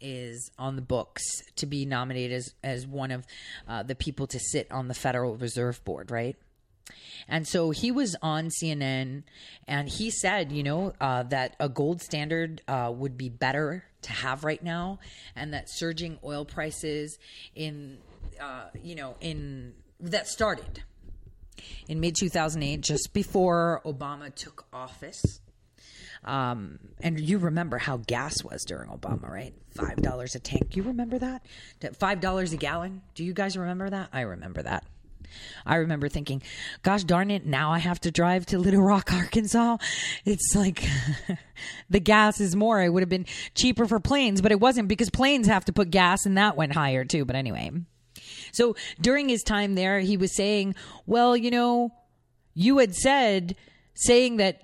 is on the books to be nominated as, as one of uh, the people to sit on the Federal Reserve Board, right? And so he was on CNN and he said, you know, uh, that a gold standard uh, would be better to have right now and that surging oil prices in, uh, you know, in that started in mid 2008, just before Obama took office. Um, and you remember how gas was during Obama, right? Five dollars a tank. You remember that? Five dollars a gallon. Do you guys remember that? I remember that. I remember thinking, gosh darn it, now I have to drive to Little Rock, Arkansas. It's like the gas is more. It would have been cheaper for planes, but it wasn't because planes have to put gas and that went higher too. But anyway. So during his time there, he was saying, well, you know, you had said saying that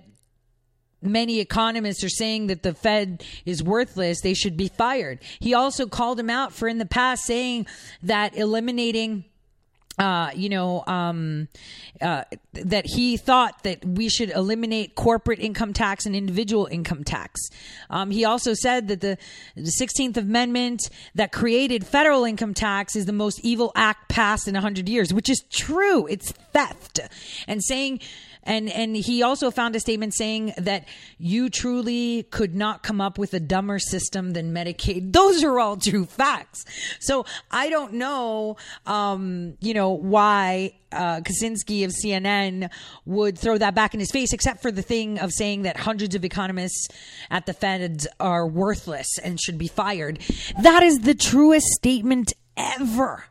many economists are saying that the Fed is worthless, they should be fired. He also called him out for in the past saying that eliminating uh, you know, um, uh, that he thought that we should eliminate corporate income tax and individual income tax. Um, he also said that the, the 16th Amendment that created federal income tax is the most evil act passed in a 100 years, which is true. It's theft. And saying, and and he also found a statement saying that you truly could not come up with a dumber system than Medicaid. Those are all true facts. So I don't know, um, you know, why uh, Kaczynski of CNN would throw that back in his face, except for the thing of saying that hundreds of economists at the Fed are worthless and should be fired. That is the truest statement ever.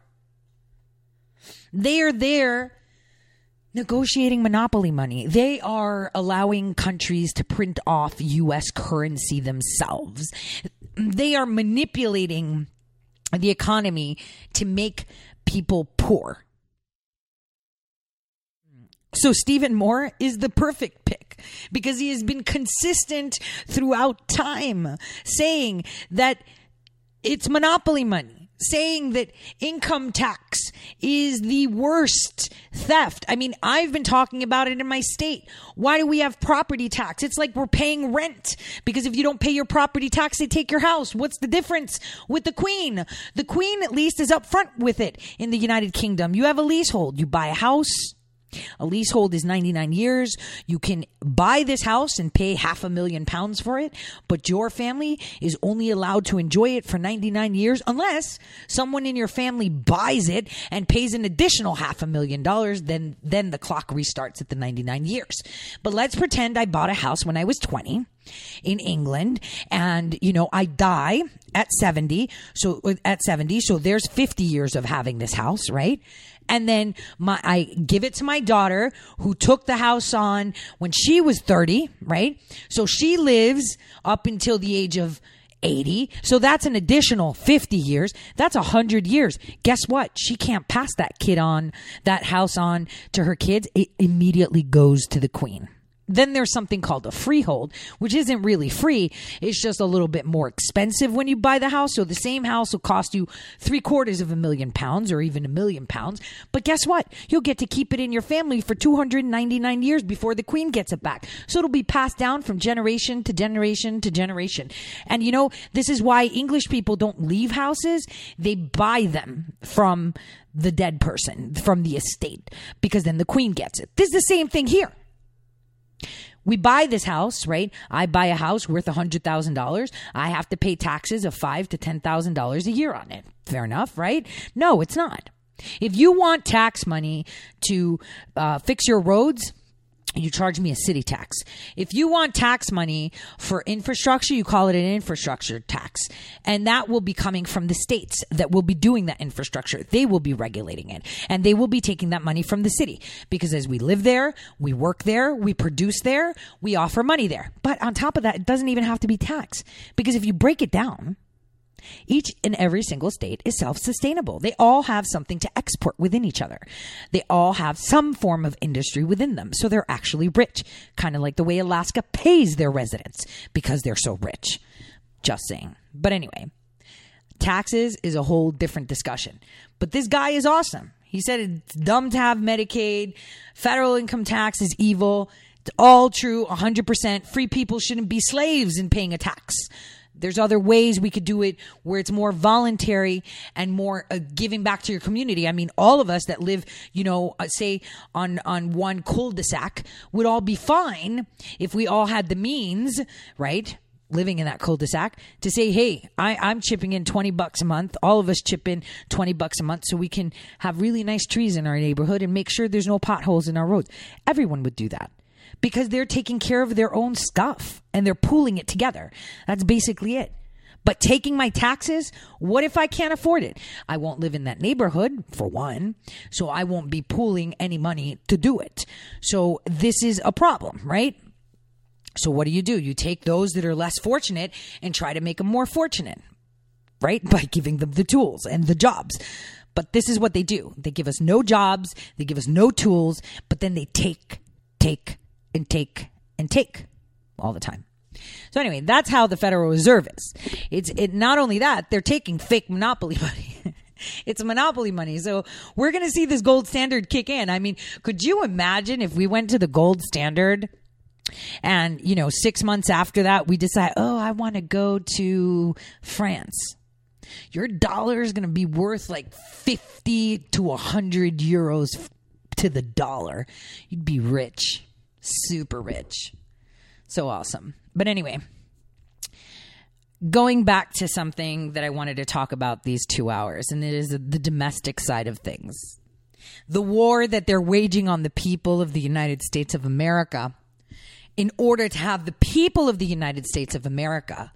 They are there negotiating monopoly money. They are allowing countries to print off US currency themselves. They are manipulating the economy to make people poor. So Stephen Moore is the perfect pick because he has been consistent throughout time saying that it's monopoly money, saying that income tax is the worst theft. I mean, I've been talking about it in my state. Why do we have property tax? It's like we're paying rent because if you don't pay your property tax, they take your house. What's the difference with the queen? The queen at least is upfront with it in the United Kingdom. You have a leasehold, you buy a house a leasehold is 99 years. You can buy this house and pay half a million pounds for it, but your family is only allowed to enjoy it for 99 years unless someone in your family buys it and pays an additional half a million dollars. Then, then the clock restarts at the 99 years. But let's pretend I bought a house when I was 20 in England and you know I die at 70 so at 70 so there's 50 years of having this house right and then my I give it to my daughter who took the house on when she was 30, right? So she lives up until the age of 80. So that's an additional 50 years. That's 100 years. Guess what? She can't pass that kid on, that house on to her kids. It immediately goes to the queen. Then there's something called a freehold, which isn't really free. It's just a little bit more expensive when you buy the house. So the same house will cost you three quarters of a million pounds or even a million pounds. But guess what? You'll get to keep it in your family for 299 years before the queen gets it back. So it'll be passed down from generation to generation to generation. And you know, this is why English people don't leave houses. They buy them from the dead person, from the estate, because then the queen gets it. This is the same thing here we buy this house, right? I buy a house worth $100,000. I have to pay taxes of five to $10,000 a year on it. Fair enough, right? No, it's not. If you want tax money to uh, fix your roads, you charge me a city tax. If you want tax money for infrastructure, you call it an infrastructure tax. And that will be coming from the states that will be doing that infrastructure. They will be regulating it and they will be taking that money from the city because as we live there, we work there, we produce there, we offer money there. But on top of that, it doesn't even have to be tax because if you break it down, each and every single state is self sustainable. They all have something to export within each other. They all have some form of industry within them. So they're actually rich, kind of like the way Alaska pays their residents because they're so rich. Just saying. But anyway, taxes is a whole different discussion. But this guy is awesome. He said it's dumb to have Medicaid, federal income tax is evil. It's all true, 100%. Free people shouldn't be slaves in paying a tax. There's other ways we could do it where it's more voluntary and more uh, giving back to your community. I mean, all of us that live, you know, uh, say on on one cul-de-sac would all be fine if we all had the means, right? Living in that cul-de-sac to say, hey, I, I'm chipping in 20 bucks a month. All of us chip in 20 bucks a month so we can have really nice trees in our neighborhood and make sure there's no potholes in our roads. Everyone would do that because they're taking care of their own stuff and they're pooling it together. That's basically it. But taking my taxes, what if I can't afford it? I won't live in that neighborhood, for one, so I won't be pooling any money to do it. So this is a problem, right? So what do you do? You take those that are less fortunate and try to make them more fortunate, right? By giving them the tools and the jobs. But this is what they do. They give us no jobs, they give us no tools, but then they take, take, and take and take all the time. So anyway, that's how the Federal Reserve is. It's it not only that, they're taking fake monopoly money. it's monopoly money. So we're going to see this gold standard kick in. I mean, could you imagine if we went to the gold standard and, you know, 6 months after that we decide, "Oh, I want to go to France." Your dollar is going to be worth like 50 to 100 euros to the dollar. You'd be rich super rich. So awesome. But anyway, going back to something that I wanted to talk about these two hours, and it is the domestic side of things. The war that they're waging on the people of the United States of America in order to have the people of the United States of America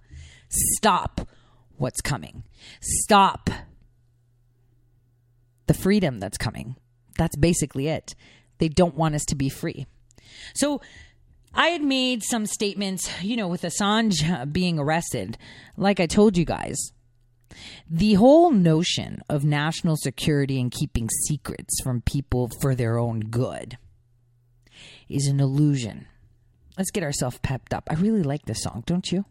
stop what's coming, stop the freedom that's coming. That's basically it. They don't want us to be free. So I had made some statements, you know, with Assange being arrested. Like I told you guys, the whole notion of national security and keeping secrets from people for their own good is an illusion. Let's get ourselves pepped up. I really like this song, don't you?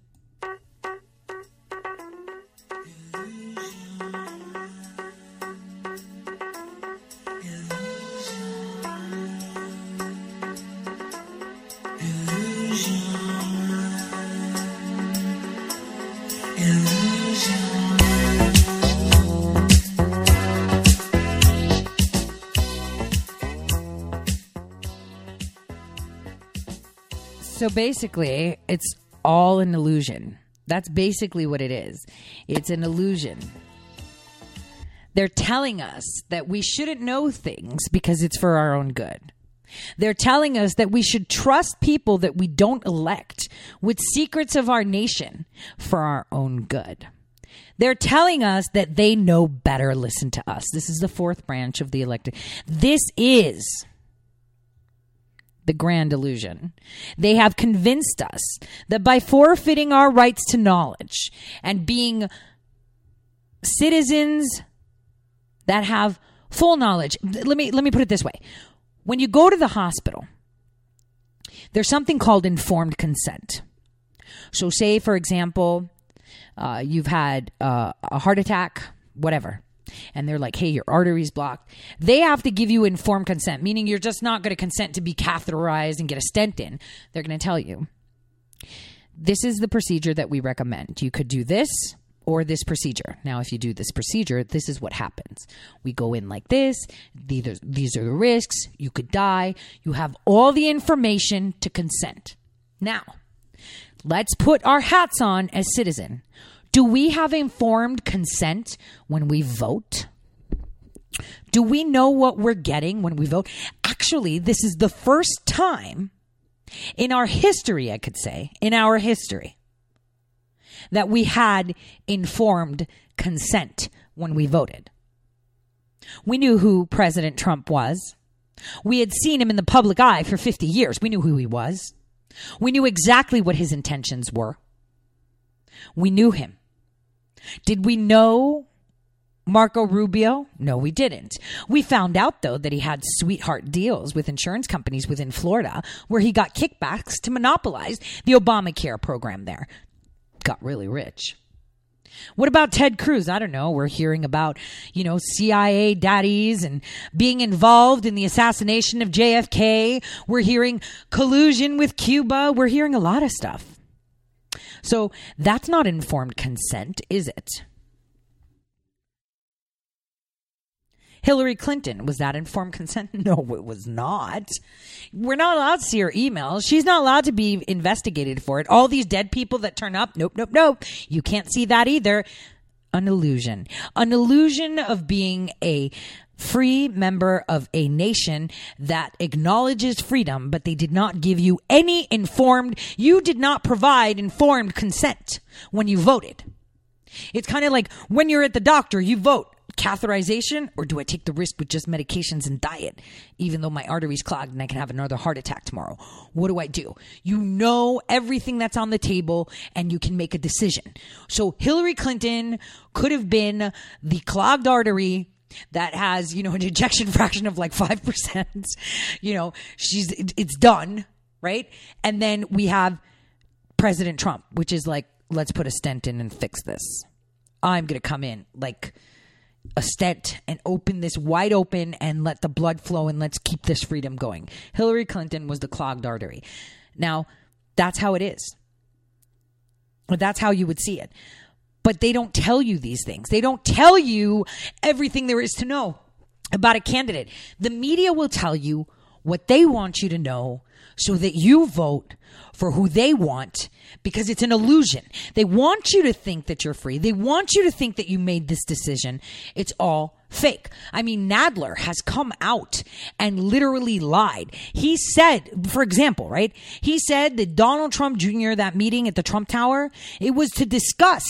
So basically, it's all an illusion. That's basically what it is. It's an illusion. They're telling us that we shouldn't know things because it's for our own good. They're telling us that we should trust people that we don't elect with secrets of our nation for our own good. They're telling us that they know better. Listen to us. This is the fourth branch of the elected. This is the grand illusion. They have convinced us that by forfeiting our rights to knowledge and being citizens that have full knowledge, let me let me put it this way. When you go to the hospital, there's something called informed consent. So, say, for example, uh, you've had uh, a heart attack, whatever, and they're like, hey, your artery's blocked. They have to give you informed consent, meaning you're just not going to consent to be catheterized and get a stent in. They're going to tell you, this is the procedure that we recommend. You could do this or this procedure. Now, if you do this procedure, this is what happens. We go in like this. These are, these are the risks. You could die. You have all the information to consent. Now, let's put our hats on as citizen. Do we have informed consent when we vote? Do we know what we're getting when we vote? Actually, this is the first time in our history, I could say, in our history, that we had informed consent when we voted. We knew who President Trump was. We had seen him in the public eye for 50 years. We knew who he was. We knew exactly what his intentions were. We knew him. Did we know Marco Rubio? No, we didn't. We found out, though, that he had sweetheart deals with insurance companies within Florida where he got kickbacks to monopolize the Obamacare program there. Got really rich. What about Ted Cruz? I don't know. We're hearing about, you know, CIA daddies and being involved in the assassination of JFK. We're hearing collusion with Cuba. We're hearing a lot of stuff. So that's not informed consent, is it? Hillary Clinton, was that informed consent? No, it was not. We're not allowed to see her emails. She's not allowed to be investigated for it. All these dead people that turn up, nope, nope, nope. You can't see that either. An illusion. An illusion of being a free member of a nation that acknowledges freedom, but they did not give you any informed, you did not provide informed consent when you voted. It's kind of like when you're at the doctor, you vote catheterization or do I take the risk with just medications and diet, even though my artery's clogged and I can have another heart attack tomorrow? What do I do? You know everything that's on the table and you can make a decision. So Hillary Clinton could have been the clogged artery that has, you know, an ejection fraction of like 5%. You know, she's, it's done, right? And then we have President Trump, which is like, let's put a stent in and fix this. I'm going to come in like a stent and open this wide open and let the blood flow and let's keep this freedom going. Hillary Clinton was the clogged artery. Now, that's how it is. That's how you would see it but they don't tell you these things. They don't tell you everything there is to know about a candidate. The media will tell you what they want you to know so that you vote for who they want because it's an illusion. They want you to think that you're free. They want you to think that you made this decision. It's all fake. I mean, Nadler has come out and literally lied. He said, for example, right? He said that Donald Trump Jr., that meeting at the Trump Tower, it was to discuss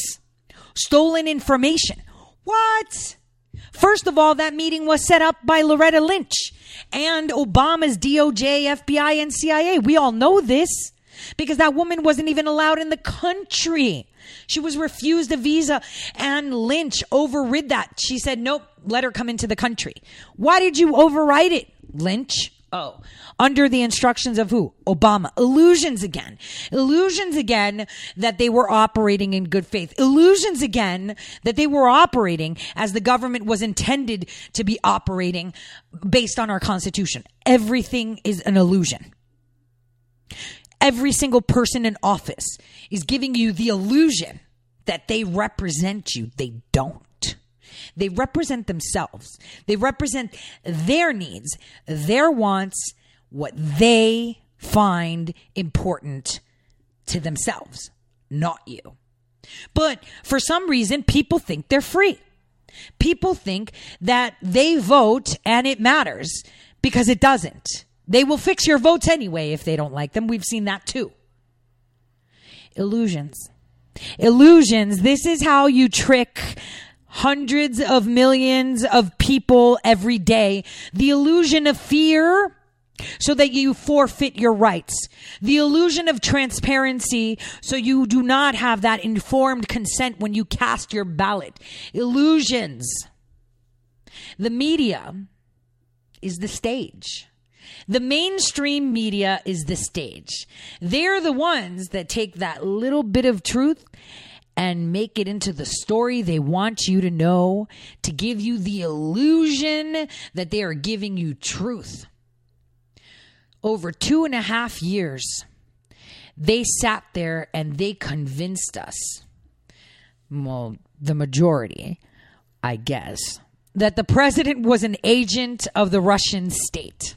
stolen information. What? First of all, that meeting was set up by Loretta Lynch and Obama's DOJ, FBI, and CIA. We all know this because that woman wasn't even allowed in the country. She was refused a visa, and Lynch overrid that. She said, Nope, let her come into the country. Why did you override it, Lynch? Oh, under the instructions of who? Obama. Illusions again. Illusions again that they were operating in good faith. Illusions again that they were operating as the government was intended to be operating based on our Constitution. Everything is an illusion. Every single person in office is giving you the illusion that they represent you. They don't. They represent themselves. They represent their needs, their wants, what they find important to themselves, not you. But for some reason, people think they're free. People think that they vote and it matters because it doesn't. They will fix your votes anyway if they don't like them. We've seen that too. Illusions. Illusions. This is how you trick hundreds of millions of people every day. The illusion of fear so that you forfeit your rights. The illusion of transparency so you do not have that informed consent when you cast your ballot. Illusions. The media is the stage. The mainstream media is the stage. They're the ones that take that little bit of truth and make it into the story they want you to know to give you the illusion that they are giving you truth. Over two and a half years, they sat there and they convinced us, well, the majority, I guess, that the president was an agent of the Russian state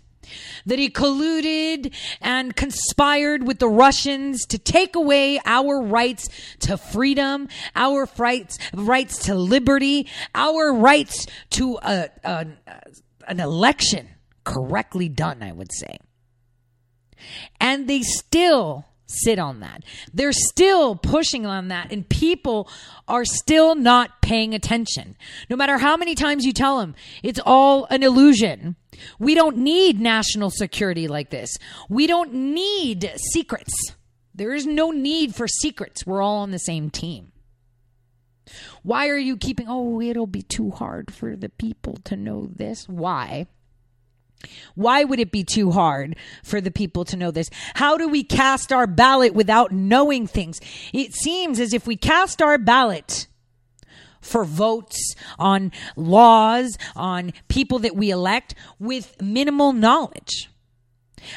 that he colluded and conspired with the Russians to take away our rights to freedom, our rights, rights to liberty, our rights to a, a, an election correctly done, I would say. And they still sit on that. They're still pushing on that, and people are still not paying attention. No matter how many times you tell them it's all an illusion. We don't need national security like this. We don't need secrets. There is no need for secrets. We're all on the same team. Why are you keeping, oh, it'll be too hard for the people to know this? Why? Why would it be too hard for the people to know this? How do we cast our ballot without knowing things? It seems as if we cast our ballot for votes on laws, on people that we elect with minimal knowledge.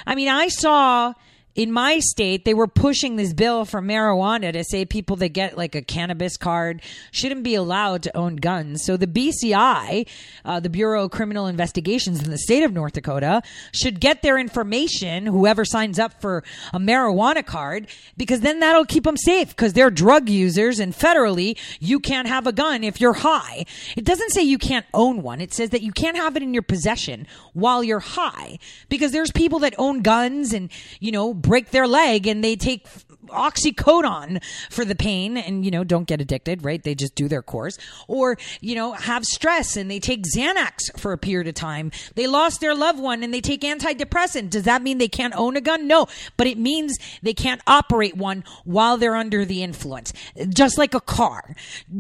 I mean, I saw in my state, they were pushing this bill for marijuana to say people that get like a cannabis card shouldn't be allowed to own guns. So the BCI, uh, the Bureau of Criminal Investigations in the state of North Dakota, should get their information, whoever signs up for a marijuana card, because then that'll keep them safe because they're drug users and federally, you can't have a gun if you're high. It doesn't say you can't own one. It says that you can't have it in your possession while you're high because there's people that own guns and, you know, break their leg and they take oxycodone for the pain and you know don't get addicted right? They just do their course. Or you know have stress and they take xanax for a period of time. They lost their loved one and they take antidepressant. Does that mean they can't own a gun? No but it means they can't operate one while they're under the influence just like a car.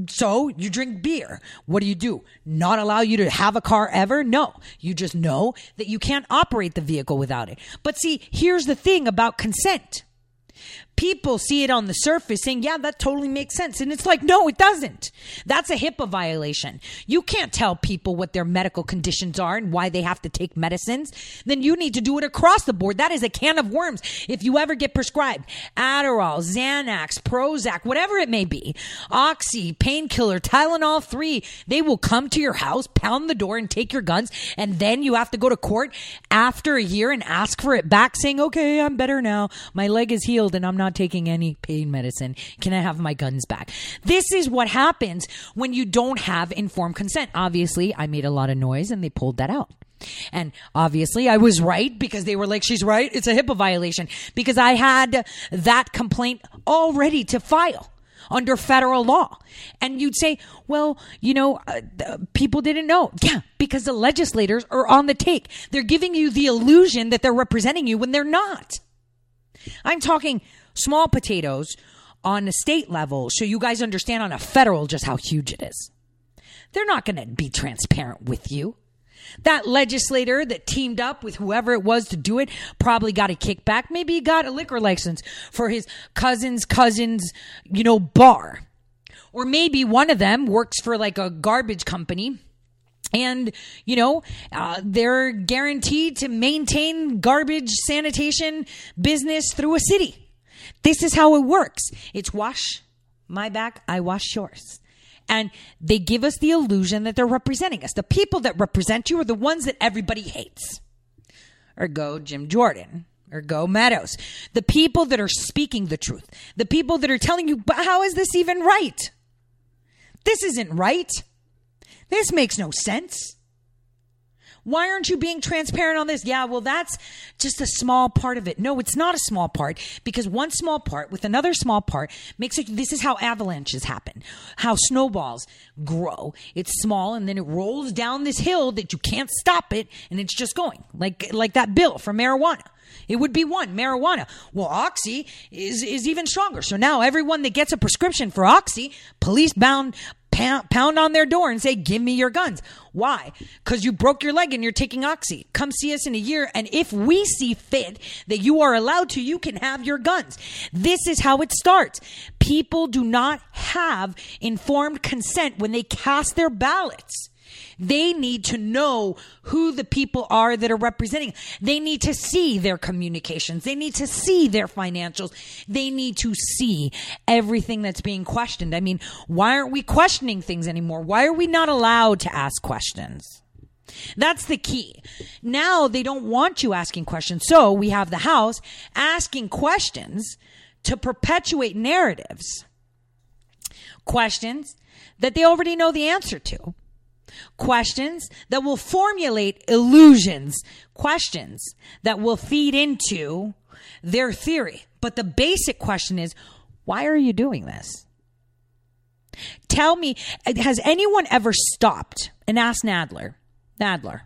So you drink beer. What do you do? Not allow you to have a car ever? No. You just know that you can't operate the vehicle without it. But see here's the thing about consent people see it on the surface saying, yeah, that totally makes sense. And it's like, no, it doesn't. That's a HIPAA violation. You can't tell people what their medical conditions are and why they have to take medicines. Then you need to do it across the board. That is a can of worms. If you ever get prescribed Adderall, Xanax, Prozac, whatever it may be, Oxy, painkiller, Tylenol 3, they will come to your house, pound the door and take your guns. And then you have to go to court after a year and ask for it back saying, okay, I'm better now. My leg is healed and I'm not taking any pain medicine. Can I have my guns back? This is what happens when you don't have informed consent. Obviously, I made a lot of noise and they pulled that out. And obviously, I was right because they were like, she's right. It's a HIPAA violation because I had that complaint already to file under federal law. And you'd say, well, you know, uh, people didn't know. Yeah, because the legislators are on the take. They're giving you the illusion that they're representing you when they're not. I'm talking small potatoes on a state level so you guys understand on a federal just how huge it is. They're not going to be transparent with you. That legislator that teamed up with whoever it was to do it probably got a kickback. Maybe he got a liquor license for his cousin's cousin's, you know, bar. Or maybe one of them works for like a garbage company and you know uh, they're guaranteed to maintain garbage sanitation business through a city. This is how it works. It's wash my back i wash yours. And they give us the illusion that they're representing us. The people that represent you are the ones that everybody hates. Or go jim jordan. Or go meadows. The people that are speaking the truth. The people that are telling you but how is this even right? This isn't right this makes no sense. Why aren't you being transparent on this? Yeah, well, that's just a small part of it. No, it's not a small part because one small part with another small part makes it. This is how avalanches happen, how snowballs grow. It's small and then it rolls down this hill that you can't stop it and it's just going like, like that bill for marijuana. It would be one marijuana. Well, oxy is is even stronger. So now everyone that gets a prescription for oxy, police bound pound, on their door and say, Give me your guns. Why? Because you broke your leg and you're taking Oxy. Come see us in a year. And if we see fit that you are allowed to, you can have your guns. This is how it starts. People do not have informed consent when they cast their ballots. They need to know who the people are that are representing. They need to see their communications. They need to see their financials. They need to see everything that's being questioned. I mean, why aren't we questioning things anymore? Why are we not allowed to ask questions? That's the key. Now they don't want you asking questions. So we have the House asking questions to perpetuate narratives. Questions that they already know the answer to questions that will formulate illusions, questions that will feed into their theory. But the basic question is why are you doing this? Tell me, has anyone ever stopped and asked Nadler? Nadler.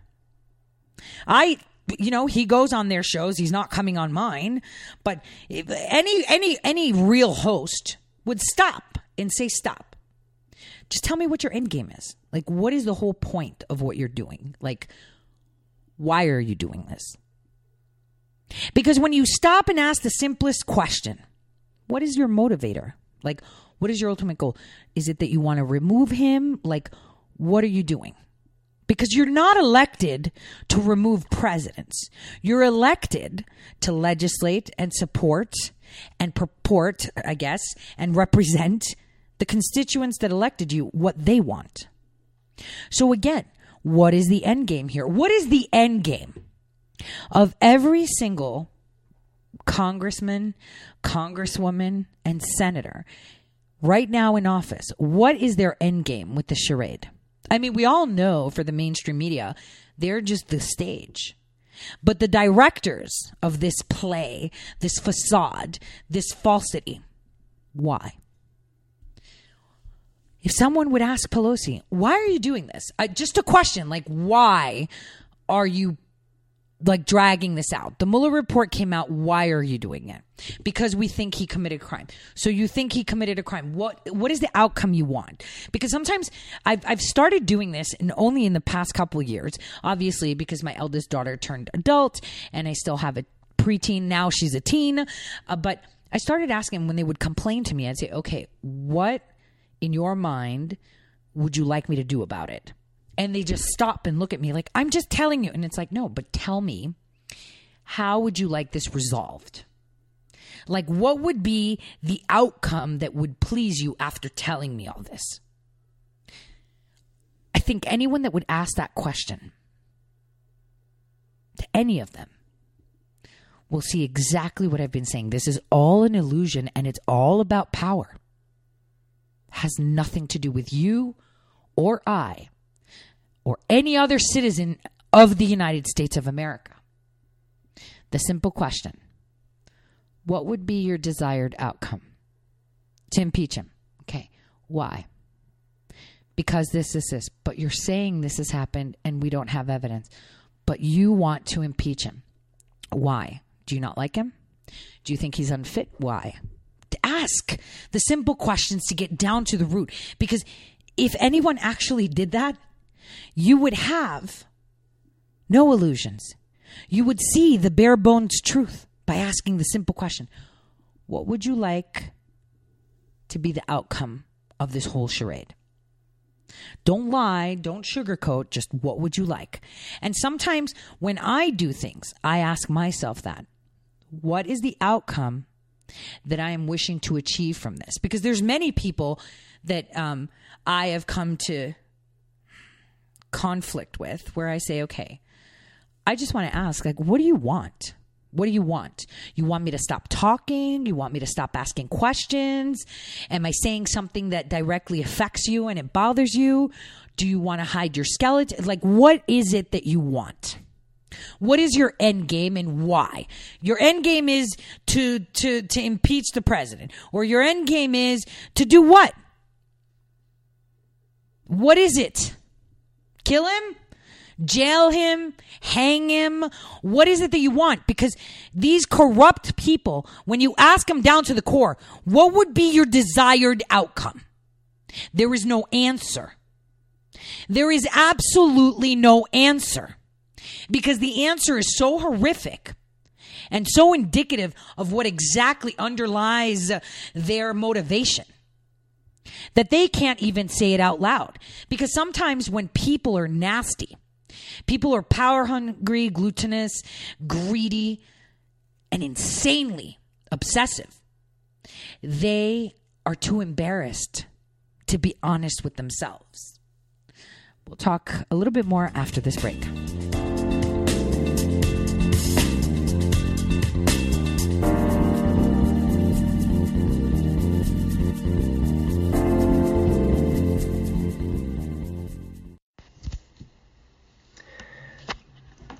I you know he goes on their shows he's not coming on mine but any any any real host would stop and say stop just tell me what your end game is like, what is the whole point of what you're doing? Like, why are you doing this? Because when you stop and ask the simplest question, what is your motivator? Like, what is your ultimate goal? Is it that you want to remove him? Like, what are you doing? Because you're not elected to remove presidents. You're elected to legislate and support and purport, I guess, and represent the constituents that elected you what they want. So again, what is the end game here? What is the end game of every single congressman, congresswoman, and senator right now in office? What is their end game with the charade? I mean, we all know for the mainstream media, they're just the stage. But the directors of this play, this facade, this falsity, why? If someone would ask Pelosi, why are you doing this? Uh, just a question, like, why are you like dragging this out? The Mueller report came out. Why are you doing it? Because we think he committed crime. So you think he committed a crime. What what is the outcome you want? Because sometimes I've I've started doing this and only in the past couple years, obviously because my eldest daughter turned adult and I still have a preteen now. She's a teen, uh, but I started asking when they would complain to me. I'd say, okay, what in your mind would you like me to do about it? And they just stop and look at me like, I'm just telling you. And it's like, no, but tell me, how would you like this resolved? Like, what would be the outcome that would please you after telling me all this? I think anyone that would ask that question to any of them will see exactly what I've been saying. This is all an illusion and it's all about power has nothing to do with you or I or any other citizen of the United States of America. The simple question What would be your desired outcome? To impeach him. Okay. Why? Because this, this, this. But you're saying this has happened and we don't have evidence. But you want to impeach him. Why? Do you not like him? Do you think he's unfit? Why? Ask the simple questions to get down to the root. Because if anyone actually did that, you would have No illusions. You would see the bare bones truth by asking the simple question What would you like to be the outcome of this whole charade? Don't lie, don't sugarcoat, just what would you like? And sometimes when I do things, I ask myself that. What is the outcome that I am wishing to achieve from this? Because there's many people that um, I have come to conflict with where I say, okay, I just want to ask, like, what do you want? What do you want? You want me to stop talking? You want me to stop asking questions? Am I saying something that directly affects you and it bothers you? Do you want to hide your skeleton? Like, what is it that you want? What is your end game and why? Your end game is to to to impeach the president, or your end game is to do what? What is it? Kill him? jail him, hang him? What is it that you want? Because these corrupt people, when you ask them down to the core, what would be your desired outcome? There is no answer. There is absolutely no answer because the answer is so horrific and so indicative of what exactly underlies their motivation that they can't even say it out loud. Because sometimes when people are nasty, People are power hungry, glutinous, greedy, and insanely obsessive. They are too embarrassed to be honest with themselves. We'll talk a little bit more after this break.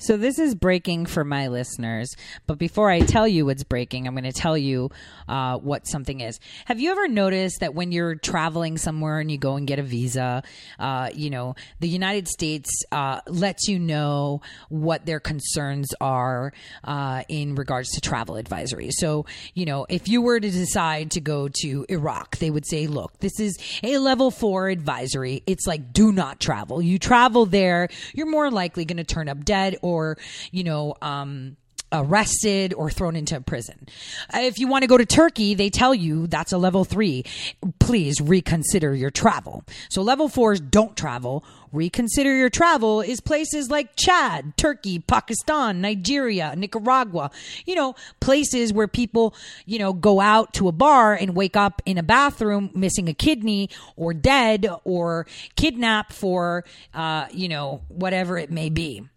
So this is breaking for my listeners, but before I tell you what's breaking, I'm going to tell you uh, what something is. Have you ever noticed that when you're traveling somewhere and you go and get a visa, uh, you know, the United States uh, lets you know what their concerns are uh, in regards to travel advisory. So, you know, if you were to decide to go to Iraq, they would say, look, this is a level four advisory. It's like, do not travel. You travel there, you're more likely going to turn up dead or, you know, um, arrested or thrown into prison. Uh, If you want to go to Turkey, they tell you that's a level three. Please reconsider your travel. So level fours don't travel. Reconsider your travel is places like Chad, Turkey, Pakistan, Nigeria, Nicaragua. You know, places where people, you know, go out to a bar and wake up in a bathroom missing a kidney or dead or kidnapped for, uh, you know, whatever it may be.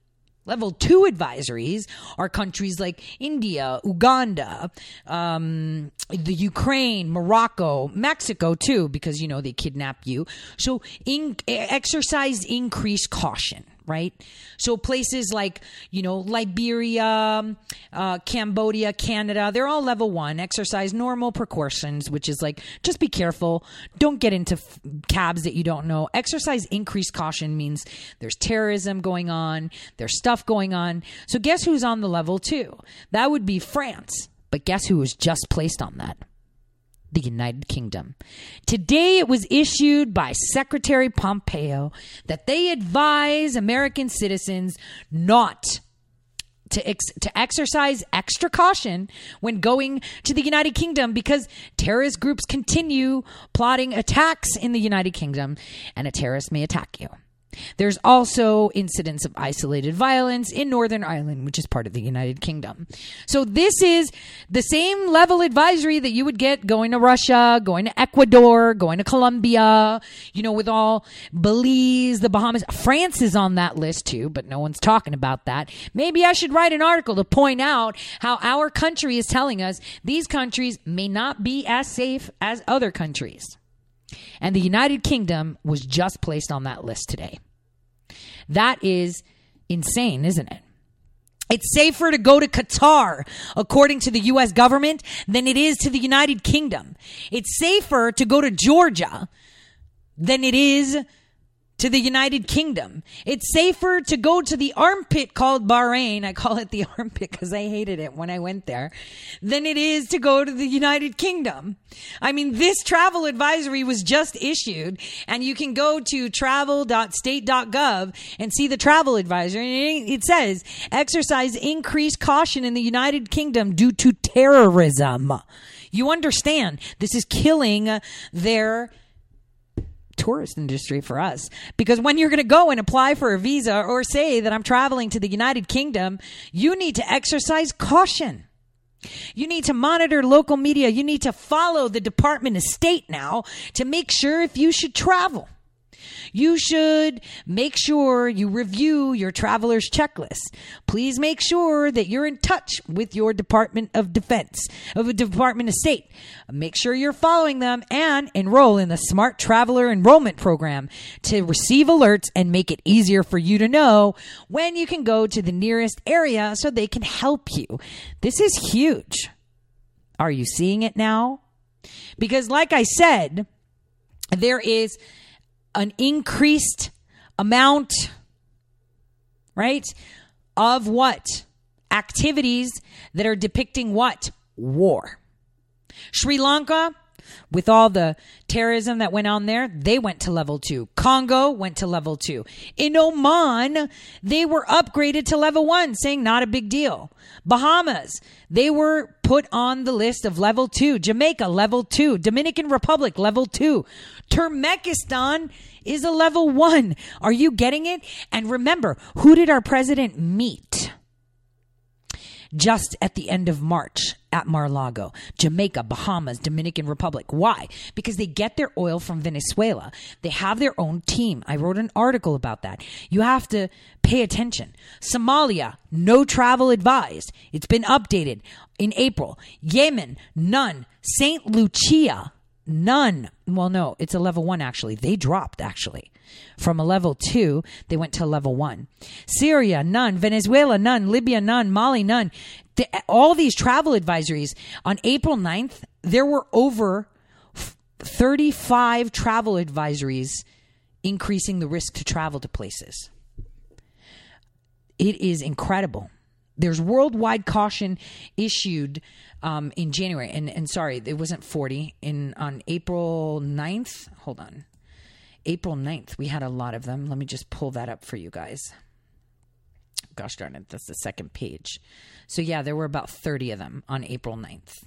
Level two advisories are countries like India, Uganda, um, the Ukraine, Morocco, Mexico too, because you know they kidnap you. So in, exercise increased caution, right? So places like you know Liberia, uh, Cambodia, Canada, they're all level one. Exercise normal precautions, which is like just be careful, don't get into f- cabs that you don't know. Exercise increased caution means there's terrorism going on, there's stuff going on. So guess who's on the level two? That would be France. But guess who was just placed on that? The United Kingdom. Today it was issued by Secretary Pompeo that they advise American citizens not to ex- to exercise extra caution when going to the United Kingdom because terrorist groups continue plotting attacks in the United Kingdom and a terrorist may attack you. There's also incidents of isolated violence in Northern Ireland, which is part of the United Kingdom. So this is the same level advisory that you would get going to Russia, going to Ecuador, going to Colombia, you know, with all Belize, the Bahamas. France is on that list too, but no one's talking about that. Maybe I should write an article to point out how our country is telling us these countries may not be as safe as other countries. And the United Kingdom was just placed on that list today. That is insane, isn't it? It's safer to go to Qatar, according to the U.S. government, than it is to the United Kingdom. It's safer to go to Georgia than it is to the United Kingdom. It's safer to go to the armpit called Bahrain. I call it the armpit because I hated it when I went there than it is to go to the United Kingdom. I mean, this travel advisory was just issued and you can go to travel.state.gov and see the travel advisory. And it says exercise increased caution in the United Kingdom due to terrorism. You understand this is killing their tourist industry for us because when you're going to go and apply for a visa or say that I'm traveling to the United Kingdom, you need to exercise caution. You need to monitor local media. You need to follow the Department of State now to make sure if you should travel. You should make sure you review your traveler's checklist. Please make sure that you're in touch with your Department of Defense, of the Department of State. Make sure you're following them and enroll in the Smart Traveler Enrollment Program to receive alerts and make it easier for you to know when you can go to the nearest area so they can help you. This is huge. Are you seeing it now? Because, like I said, there is an increased amount, right, of what? Activities that are depicting what? War. Sri Lanka, with all the terrorism that went on there, they went to level two. Congo went to level two. In Oman, they were upgraded to level one, saying not a big deal. Bahamas, they were put on the list of level two. Jamaica, level two. Dominican Republic, level two. Turkmenistan is a level one. Are you getting it? And remember, who did our president meet? Just at the end of March at Mar-Lago, Jamaica, Bahamas, Dominican Republic. Why? Because they get their oil from Venezuela. They have their own team. I wrote an article about that. You have to pay attention. Somalia, no travel advised. It's been updated in April. Yemen, none. St. Lucia, none. Well, no, it's a level one actually. They dropped actually. From a level two, they went to level one. Syria, none. Venezuela, none. Libya, none. Mali, none. The, all these travel advisories on April 9th, there were over 35 travel advisories increasing the risk to travel to places. It is incredible. There's worldwide caution issued um, in January, and and sorry, it wasn't 40 in on April 9th. Hold on, April 9th. We had a lot of them. Let me just pull that up for you guys. Gosh darn it, that's the second page. So yeah, there were about 30 of them on April 9th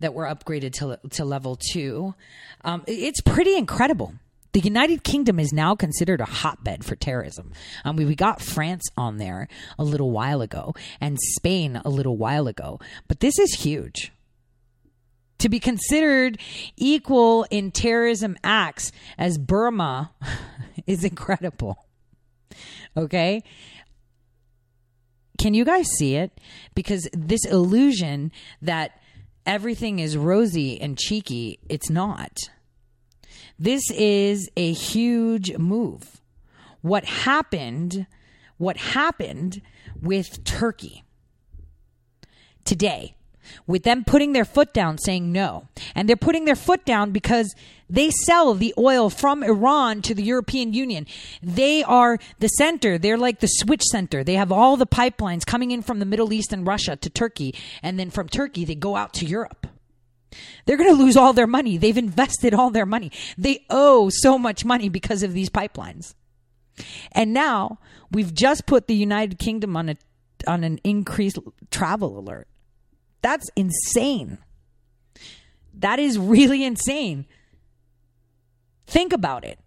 that were upgraded to to level two. Um, it's pretty incredible. The United Kingdom is now considered a hotbed for terrorism. Um, we, we got France on there a little while ago and Spain a little while ago, but this is huge. To be considered equal in terrorism acts as Burma is incredible. Okay? Can you guys see it? Because this illusion that everything is rosy and cheeky, it's not. This is a huge move. What happened, what happened with Turkey today, with them putting their foot down saying no. And they're putting their foot down because they sell the oil from Iran to the European Union. They are the center. They're like the switch center. They have all the pipelines coming in from the Middle East and Russia to Turkey. And then from Turkey, they go out to Europe. They're going to lose all their money. They've invested all their money. They owe so much money because of these pipelines. And now we've just put the United Kingdom on a on an increased travel alert. That's insane. That is really insane. Think about it.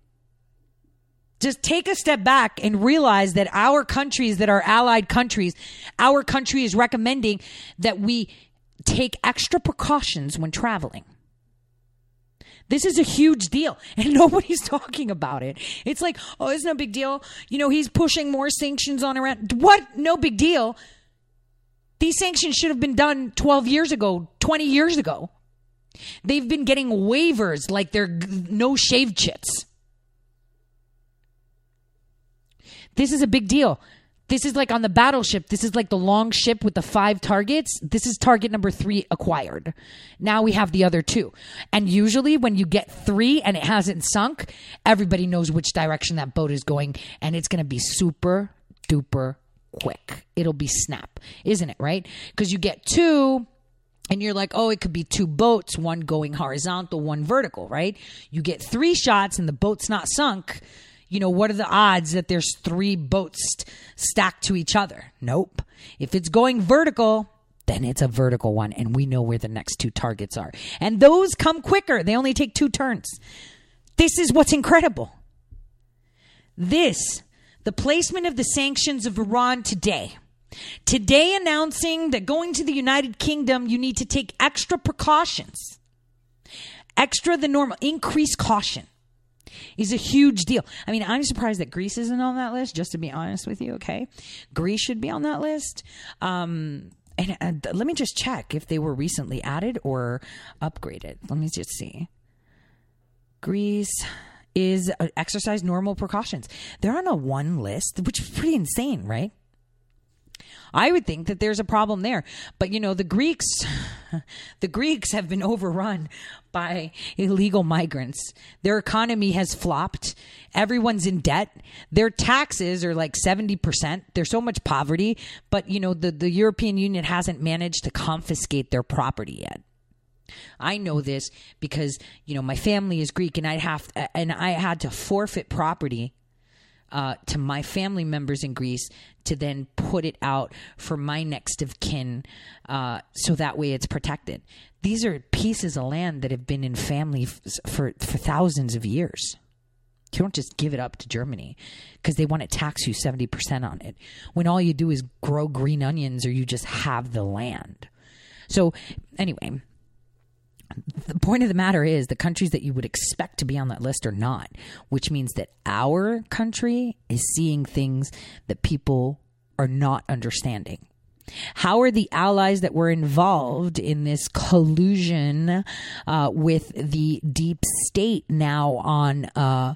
Just take a step back and realize that our countries that are allied countries, our country is recommending that we take extra precautions when traveling. This is a huge deal, and nobody's talking about it. It's like, oh, it's no big deal. You know, he's pushing more sanctions on Iran. What? No big deal. These sanctions should have been done 12 years ago, 20 years ago. They've been getting waivers like they're no shave chits. This is a big deal. This is like on the battleship. This is like the long ship with the five targets. This is target number three acquired. Now we have the other two. And usually when you get three and it hasn't sunk, everybody knows which direction that boat is going. And it's going to be super duper quick. It'll be snap, isn't it? Right? Because you get two and you're like, oh, it could be two boats, one going horizontal, one vertical, right? You get three shots and the boat's not sunk you know, what are the odds that there's three boats stacked to each other? Nope. If it's going vertical, then it's a vertical one, and we know where the next two targets are. And those come quicker, they only take two turns. This is what's incredible. This, the placement of the sanctions of Iran today. Today, announcing that going to the United Kingdom, you need to take extra precautions, extra the normal, increase caution is a huge deal. I mean, I'm surprised that Greece isn't on that list, just to be honest with you, okay? Greece should be on that list. Um, and, let me just check if they were recently added or upgraded. Let me just see. Greece is uh, exercise normal precautions. They're on a one list, which is pretty insane, right? I would think that there's a problem there. But you know, the Greeks the Greeks have been overrun by illegal migrants. Their economy has flopped. Everyone's in debt. Their taxes are like 70%. There's so much poverty, but you know, the, the European Union hasn't managed to confiscate their property yet. I know this because, you know, my family is Greek and I have and I had to forfeit property uh, to my family members in Greece to then put it out for my next of kin uh, so that way it's protected. These are pieces of land that have been in family f- for, for thousands of years. You don't just give it up to Germany because they want to tax you 70% on it when all you do is grow green onions or you just have the land. So, anyway, the point of the matter is the countries that you would expect to be on that list are not, which means that our country is seeing things that people are not understanding. How are the allies that were involved in this collusion uh, with the deep state now on uh,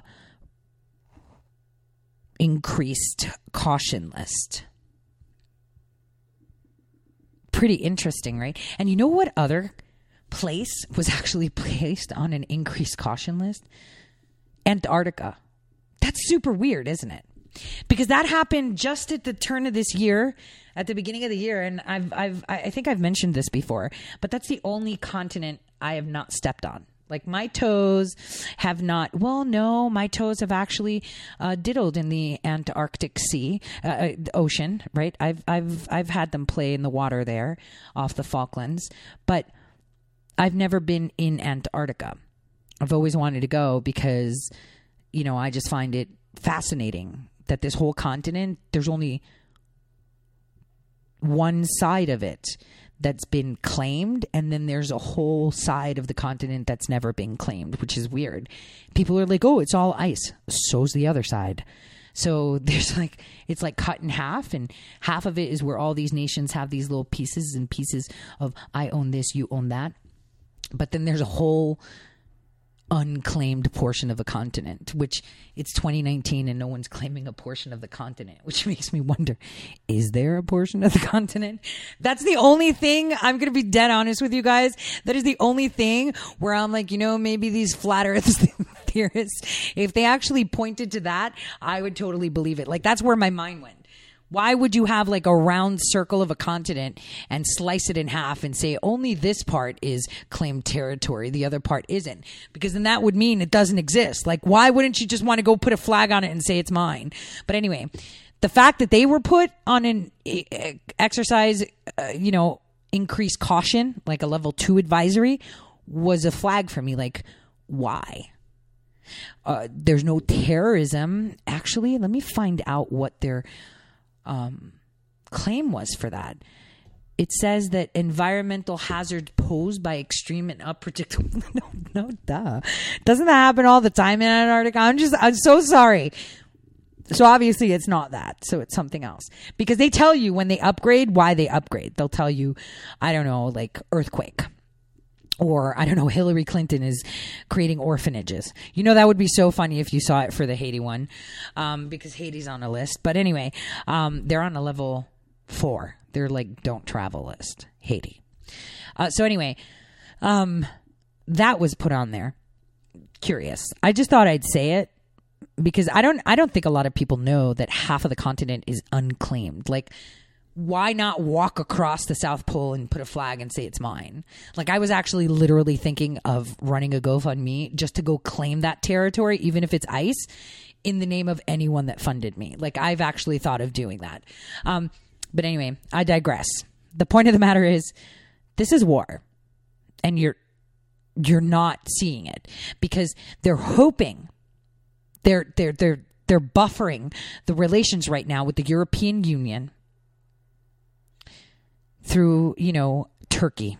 increased caution list? Pretty interesting, right? And you know what other place was actually placed on an increased caution list? Antarctica. That's super weird, isn't it? Because that happened just at the turn of this year, at the beginning of the year, and I've, I've, I think I've mentioned this before, but that's the only continent I have not stepped on. Like my toes have not. Well, no, my toes have actually uh, diddled in the Antarctic Sea, uh, uh, ocean. Right? I've I've I've had them play in the water there, off the Falklands, but I've never been in Antarctica. I've always wanted to go because, you know, I just find it fascinating that this whole continent, there's only one side of it that's been claimed, and then there's a whole side of the continent that's never been claimed, which is weird. People are like, oh, it's all ice. So's the other side. So there's like, it's like cut in half, and half of it is where all these nations have these little pieces and pieces of I own this, you own that. But then there's a whole unclaimed portion of a continent, which it's 2019 and no one's claiming a portion of the continent, which makes me wonder is there a portion of the continent? That's the only thing I'm going to be dead honest with you guys. That is the only thing where I'm like, you know, maybe these flat earth theorists, if they actually pointed to that, I would totally believe it. Like that's where my mind went. Why would you have like a round circle of a continent and slice it in half and say only this part is claimed territory, the other part isn't? Because then that would mean it doesn't exist. Like, why wouldn't you just want to go put a flag on it and say it's mine? But anyway, the fact that they were put on an exercise, uh, you know, increased caution, like a level two advisory, was a flag for me. Like, why? Uh, there's no terrorism. Actually, let me find out what their um, claim was for that. It says that environmental hazard posed by extreme and unpredictable. no, no, duh. Doesn't that happen all the time in Antarctica? I'm just, I'm so sorry. So obviously it's not that. So it's something else. Because they tell you when they upgrade why they upgrade. They'll tell you, I don't know, like earthquake. Or I don't know, Hillary Clinton is creating orphanages. You know that would be so funny if you saw it for the Haiti one, um, because Haiti's on a list. But anyway, um, they're on a level four. They're like don't travel list. Haiti. Uh, so anyway, um, that was put on there. Curious. I just thought I'd say it because I don't. I don't think a lot of people know that half of the continent is unclaimed. Like why not walk across the South Pole and put a flag and say it's mine? Like I was actually literally thinking of running a GoFundMe just to go claim that territory, even if it's ice, in the name of anyone that funded me. Like I've actually thought of doing that. Um, but anyway, I digress. The point of the matter is, this is war, and you're you're not seeing it because they're hoping they're they're they're they're buffering the relations right now with the European Union through, you know, Turkey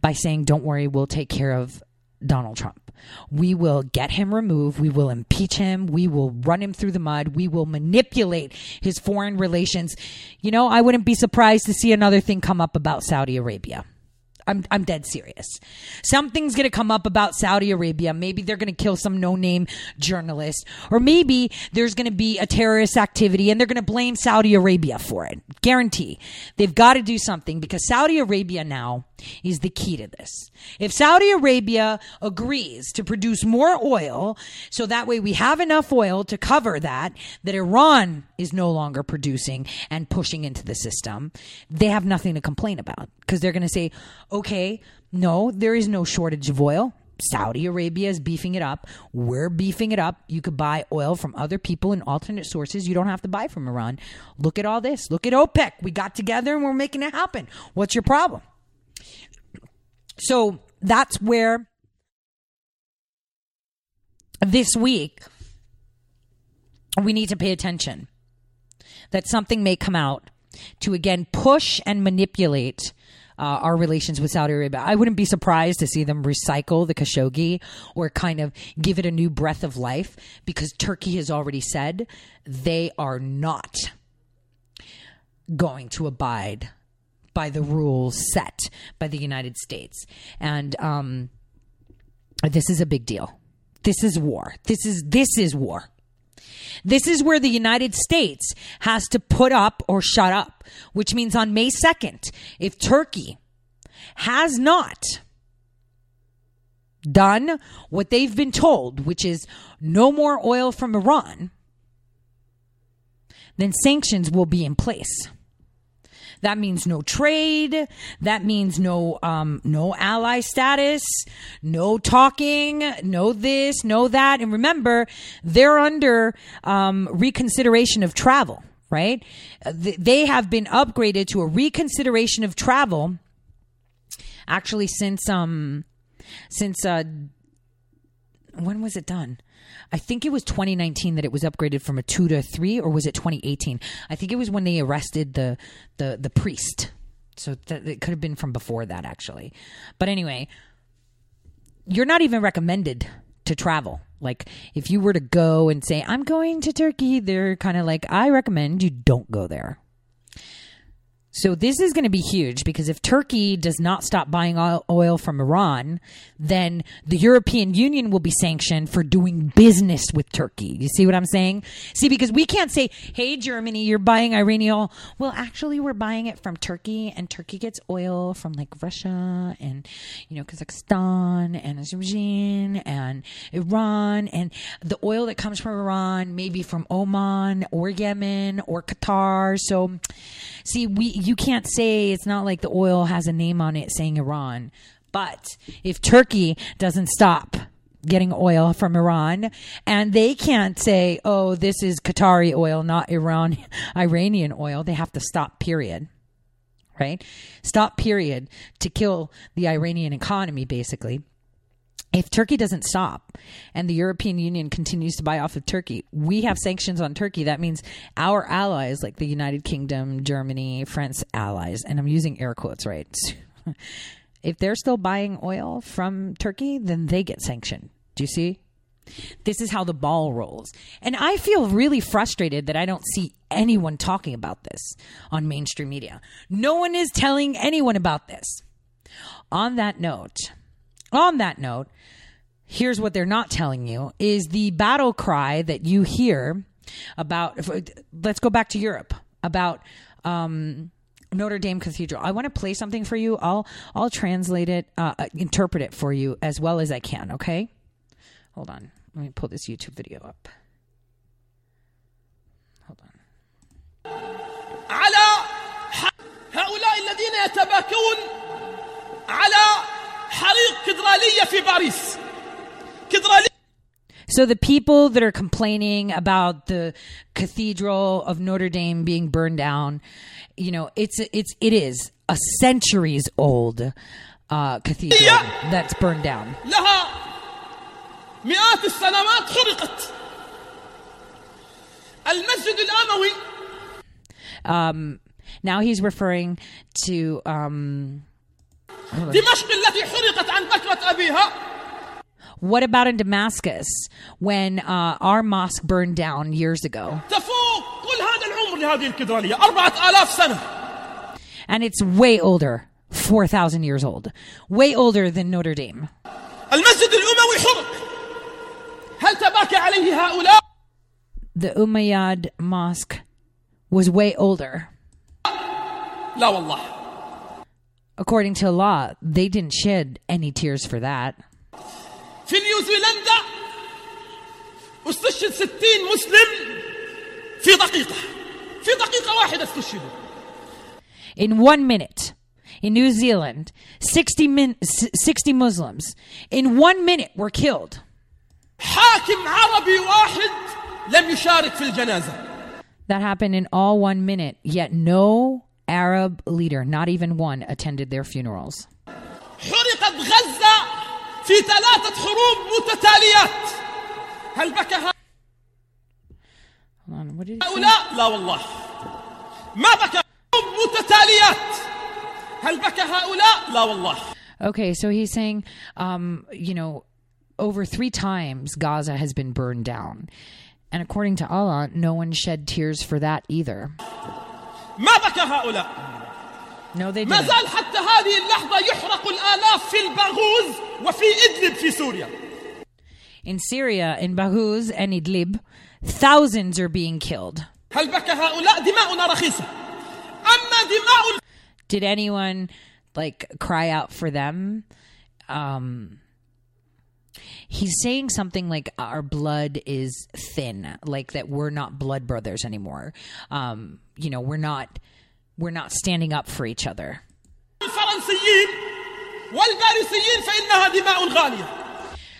by saying, don't worry, we'll take care of Donald Trump. We will get him removed. We will impeach him. We will run him through the mud. We will manipulate his foreign relations. You know, I wouldn't be surprised to see another thing come up about Saudi Arabia. I'm I'm dead serious. Something's going to come up about Saudi Arabia. Maybe they're going to kill some no-name journalist or maybe there's going to be a terrorist activity and they're going to blame Saudi Arabia for it. Guarantee. They've got to do something because Saudi Arabia now is the key to this. If Saudi Arabia agrees to produce more oil, so that way we have enough oil to cover that, that Iran is no longer producing and pushing into the system, they have nothing to complain about because they're going to say, okay, no, there is no shortage of oil. Saudi Arabia is beefing it up. We're beefing it up. You could buy oil from other people and alternate sources. You don't have to buy from Iran. Look at all this. Look at OPEC. We got together and we're making it happen. What's your problem? So that's where this week we need to pay attention that something may come out to again push and manipulate uh, our relations with Saudi Arabia. I wouldn't be surprised to see them recycle the Khashoggi or kind of give it a new breath of life because Turkey has already said they are not going to abide by the rules set by the United States. And um, this is a big deal. This is war. This is this is war. This is where the United States has to put up or shut up, which means on May 2nd, if Turkey has not done what they've been told, which is no more oil from Iran, then sanctions will be in place. That means no trade. That means no um, no ally status, no talking, no this, no that. And remember, they're under um, reconsideration of travel. Right? They have been upgraded to a reconsideration of travel. Actually, since um, since uh, when was it done? I think it was 2019 that it was upgraded from a two to a three, or was it 2018? I think it was when they arrested the the the priest. So that it could have been from before that, actually. But anyway, you're not even recommended to travel. Like if you were to go and say I'm going to Turkey, they're kind of like I recommend you don't go there. So this is going to be huge because if Turkey does not stop buying oil- from Iran, then the European Union will be sanctioned for doing business with Turkey. You see what I'm saying? See, because we can't say, "Hey, Germany, you're buying Iranian oil." Well, actually, we're buying it from Turkey, and Turkey gets oil from like Russia and you know Kazakhstan and Azerbaijan and Iran, and the oil that comes from Iran, maybe from Oman or Yemen or Qatar. So, see, we you can't say it's not like the oil has a name on it saying Iran. But if Turkey doesn't stop getting oil from Iran and they can't say, "Oh, this is Qatari oil, not Iran Iranian oil." They have to stop period. Right? Stop period to kill the Iranian economy basically if Turkey doesn't stop and the European Union continues to buy off of Turkey, we have sanctions on Turkey. That means our allies, like the United Kingdom, Germany, France allies, and I'm using air quotes, right? if they're still buying oil from Turkey, then they get sanctioned. Do you see? This is how the ball rolls. And I feel really frustrated that I don't see anyone talking about this on mainstream media. No one is telling anyone about this. On that note, on that note, here's what they're not telling you is the battle cry that you hear about let's go back to Europe about um, Notre Dame Cathedral. I want to play something for you. I'll I'll translate it, uh, interpret it for you as well as I can. Okay, hold on. Let me pull this YouTube video up. Hold on. على هؤلاء الذين يتباكون على حريق كدرالية في باريس كدرالية So the people that are complaining about the Cathedral of Notre Dame being burned down, you know, it's it's it is a centuries old uh, cathedral that's burned down. لها مئات السنوات حرقت المسجد الأموي Um, now he's referring to um, what about in Damascus when uh, our mosque burned down years ago, تفوق كل هذا العمر لهذه الكدرالية أربعة آلاف سنة and it's way older, four thousand years old, way older than Notre Dame. المسجد الأموي حرق هل تباكى عليه هؤلاء The Umayyad mosque was way older. لا والله According to law, they didn't shed any tears for that. في نيوزيلندا استشهد ستين مسلم في دقيقة في دقيقة واحدة استشهدوا In one minute, in New Zealand, 60, min- s- 60 Muslims in one minute were killed. حاكم عربي واحد لم يشارك في الجنازة That happened in all one minute, yet no Arab leader, not even one, attended their funerals. Hold on, what did you say? Okay, so he's saying, um, you know, over three times Gaza has been burned down. And according to Allah, no one shed tears for that either. ما بكى هؤلاء No, they ما didn't. زال حتى هذه اللحظة يحرق الآلاف في الباغوز وفي إدلب في سوريا In Syria, in Bahuz and Idlib, thousands are being killed. هل بكى هؤلاء دماؤنا رخيصة أما دماء Did anyone like cry out for them? Um, he's saying something like our blood is thin, like that we're not blood brothers anymore. Um, you know we're not we're not standing up for each other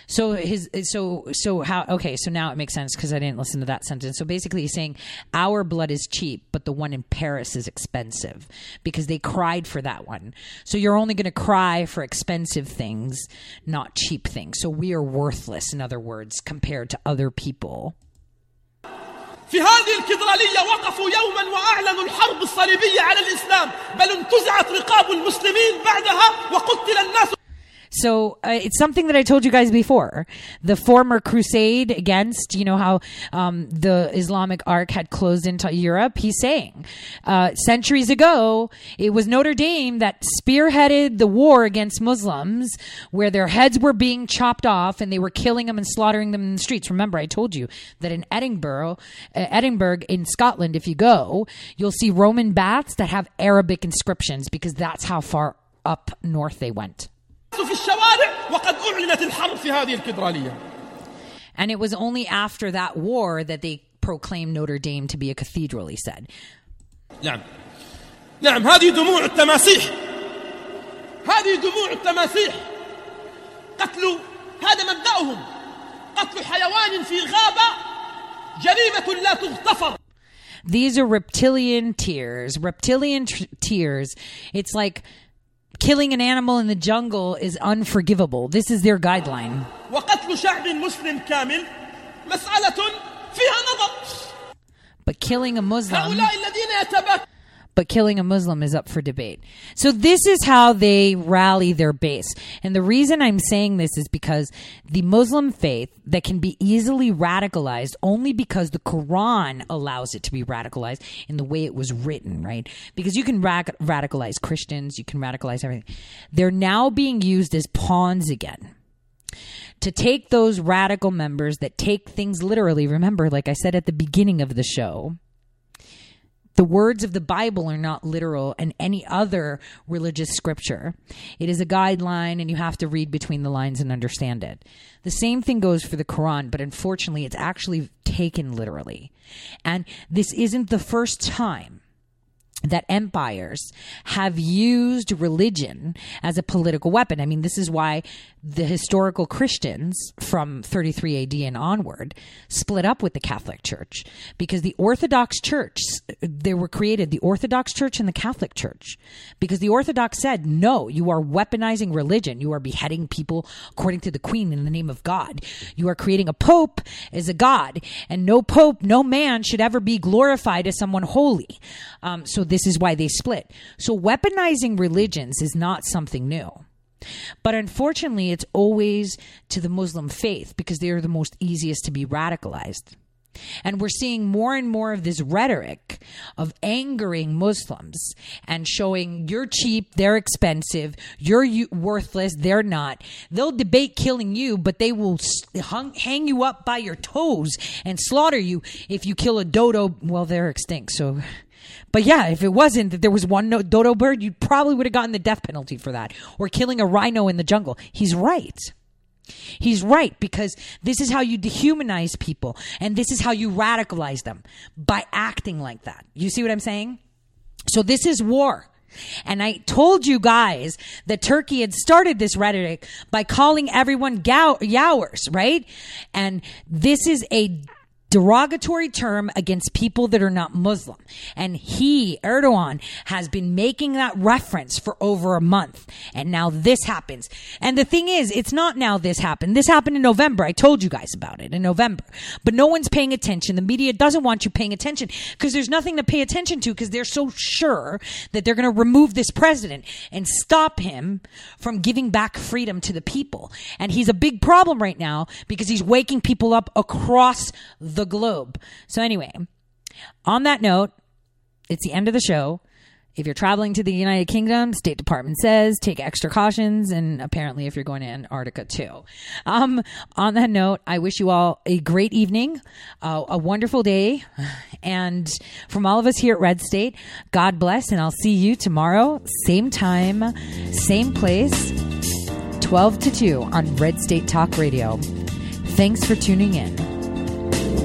so his so so how okay so now it makes sense because I didn't listen to that sentence. So basically he's saying our blood is cheap, but the one in Paris is expensive because they cried for that one. So you're only going to cry for expensive things, not cheap things. So we are worthless in other words compared to other people. في هذه الكدرالية وقفوا يوما وأعلنوا الحرب الصليبية على الإسلام بل انتزعت رقاب المسلمين بعدها وقتل الناس So uh, it's something that I told you guys before. The former crusade against, you know, how um, the Islamic arc had closed into Europe. He's saying uh, centuries ago, it was Notre Dame that spearheaded the war against Muslims, where their heads were being chopped off and they were killing them and slaughtering them in the streets. Remember, I told you that in Edinburgh, uh, Edinburgh in Scotland, if you go, you'll see Roman baths that have Arabic inscriptions because that's how far up north they went. في الشوارع وقد أعلنت الحرب في هذه الكدرالية And it was only after that war that they proclaimed Notre Dame to be a cathedral, he said. نعم نعم هذه دموع التماسيح هذه دموع التماسيح قتل هذا مبدأهم قتل حيوان في غابة جريمة لا تغتفر These are reptilian tears. Reptilian tr- tears. It's like killing an animal in the jungle is unforgivable. This is their guideline. But killing a Muslim but killing a Muslim is up for debate. So this is how they rally their base. And the reason I'm saying this is because the Muslim faith that can be easily radicalized only because the Quran allows it to be radicalized in the way it was written, right? Because you can rac- radicalize Christians, you can radicalize everything. They're now being used as pawns again to take those radical members that take things literally. Remember, like I said at the beginning of the show, the words of the Bible are not literal and any other religious scripture. It is a guideline and you have to read between the lines and understand it. The same thing goes for the Quran, but unfortunately it's actually taken literally. And this isn't the first time that empires have used religion as a political weapon. I mean, this is why the historical Christians from 33 AD and onward split up with the Catholic Church because the Orthodox Church, they were created, the Orthodox Church and the Catholic Church, because the Orthodox said, no, you are weaponizing religion. You are beheading people according to the Queen in the name of God. You are creating a Pope as a God, and no Pope, no man should ever be glorified as someone holy. Um, so this is why they split. So weaponizing religions is not something new. But unfortunately, it's always to the Muslim faith because they are the most easiest to be radicalized. And we're seeing more and more of this rhetoric of angering Muslims and showing you're cheap, they're expensive, you're worthless, they're not. They'll debate killing you, but they will hung, hang you up by your toes and slaughter you if you kill a dodo. Well, they're extinct, so. But yeah, if it wasn't that there was one no- dodo bird, you probably would have gotten the death penalty for that. Or killing a rhino in the jungle. He's right. He's right because this is how you dehumanize people and this is how you radicalize them by acting like that. You see what I'm saying? So this is war. And I told you guys that Turkey had started this rhetoric by calling everyone gow- yowers, right? And this is a derogatory term against people that are not Muslim. And he, Erdogan, has been making that reference for over a month. And now this happens. And the thing is, it's not now this happened. This happened in November. I told you guys about it in November. But no one's paying attention. The media doesn't want you paying attention because there's nothing to pay attention to because they're so sure that they're going to remove this president and stop him from giving back freedom to the people. And he's a big problem right now because he's waking people up across the globe. So anyway, on that note, it's the end of the show. If you're traveling to the United Kingdom, State Department says take extra cautions, and apparently, if you're going to Antarctica too. Um, on that note, I wish you all a great evening, uh, a wonderful day, and from all of us here at Red State, God bless, and I'll see you tomorrow, same time, same place, 12 to 2 on Red State Talk Radio. Thanks for tuning in.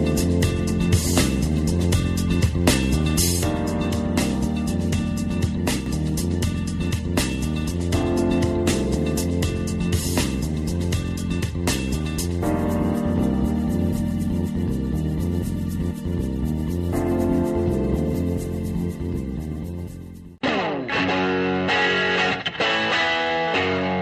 Thank you.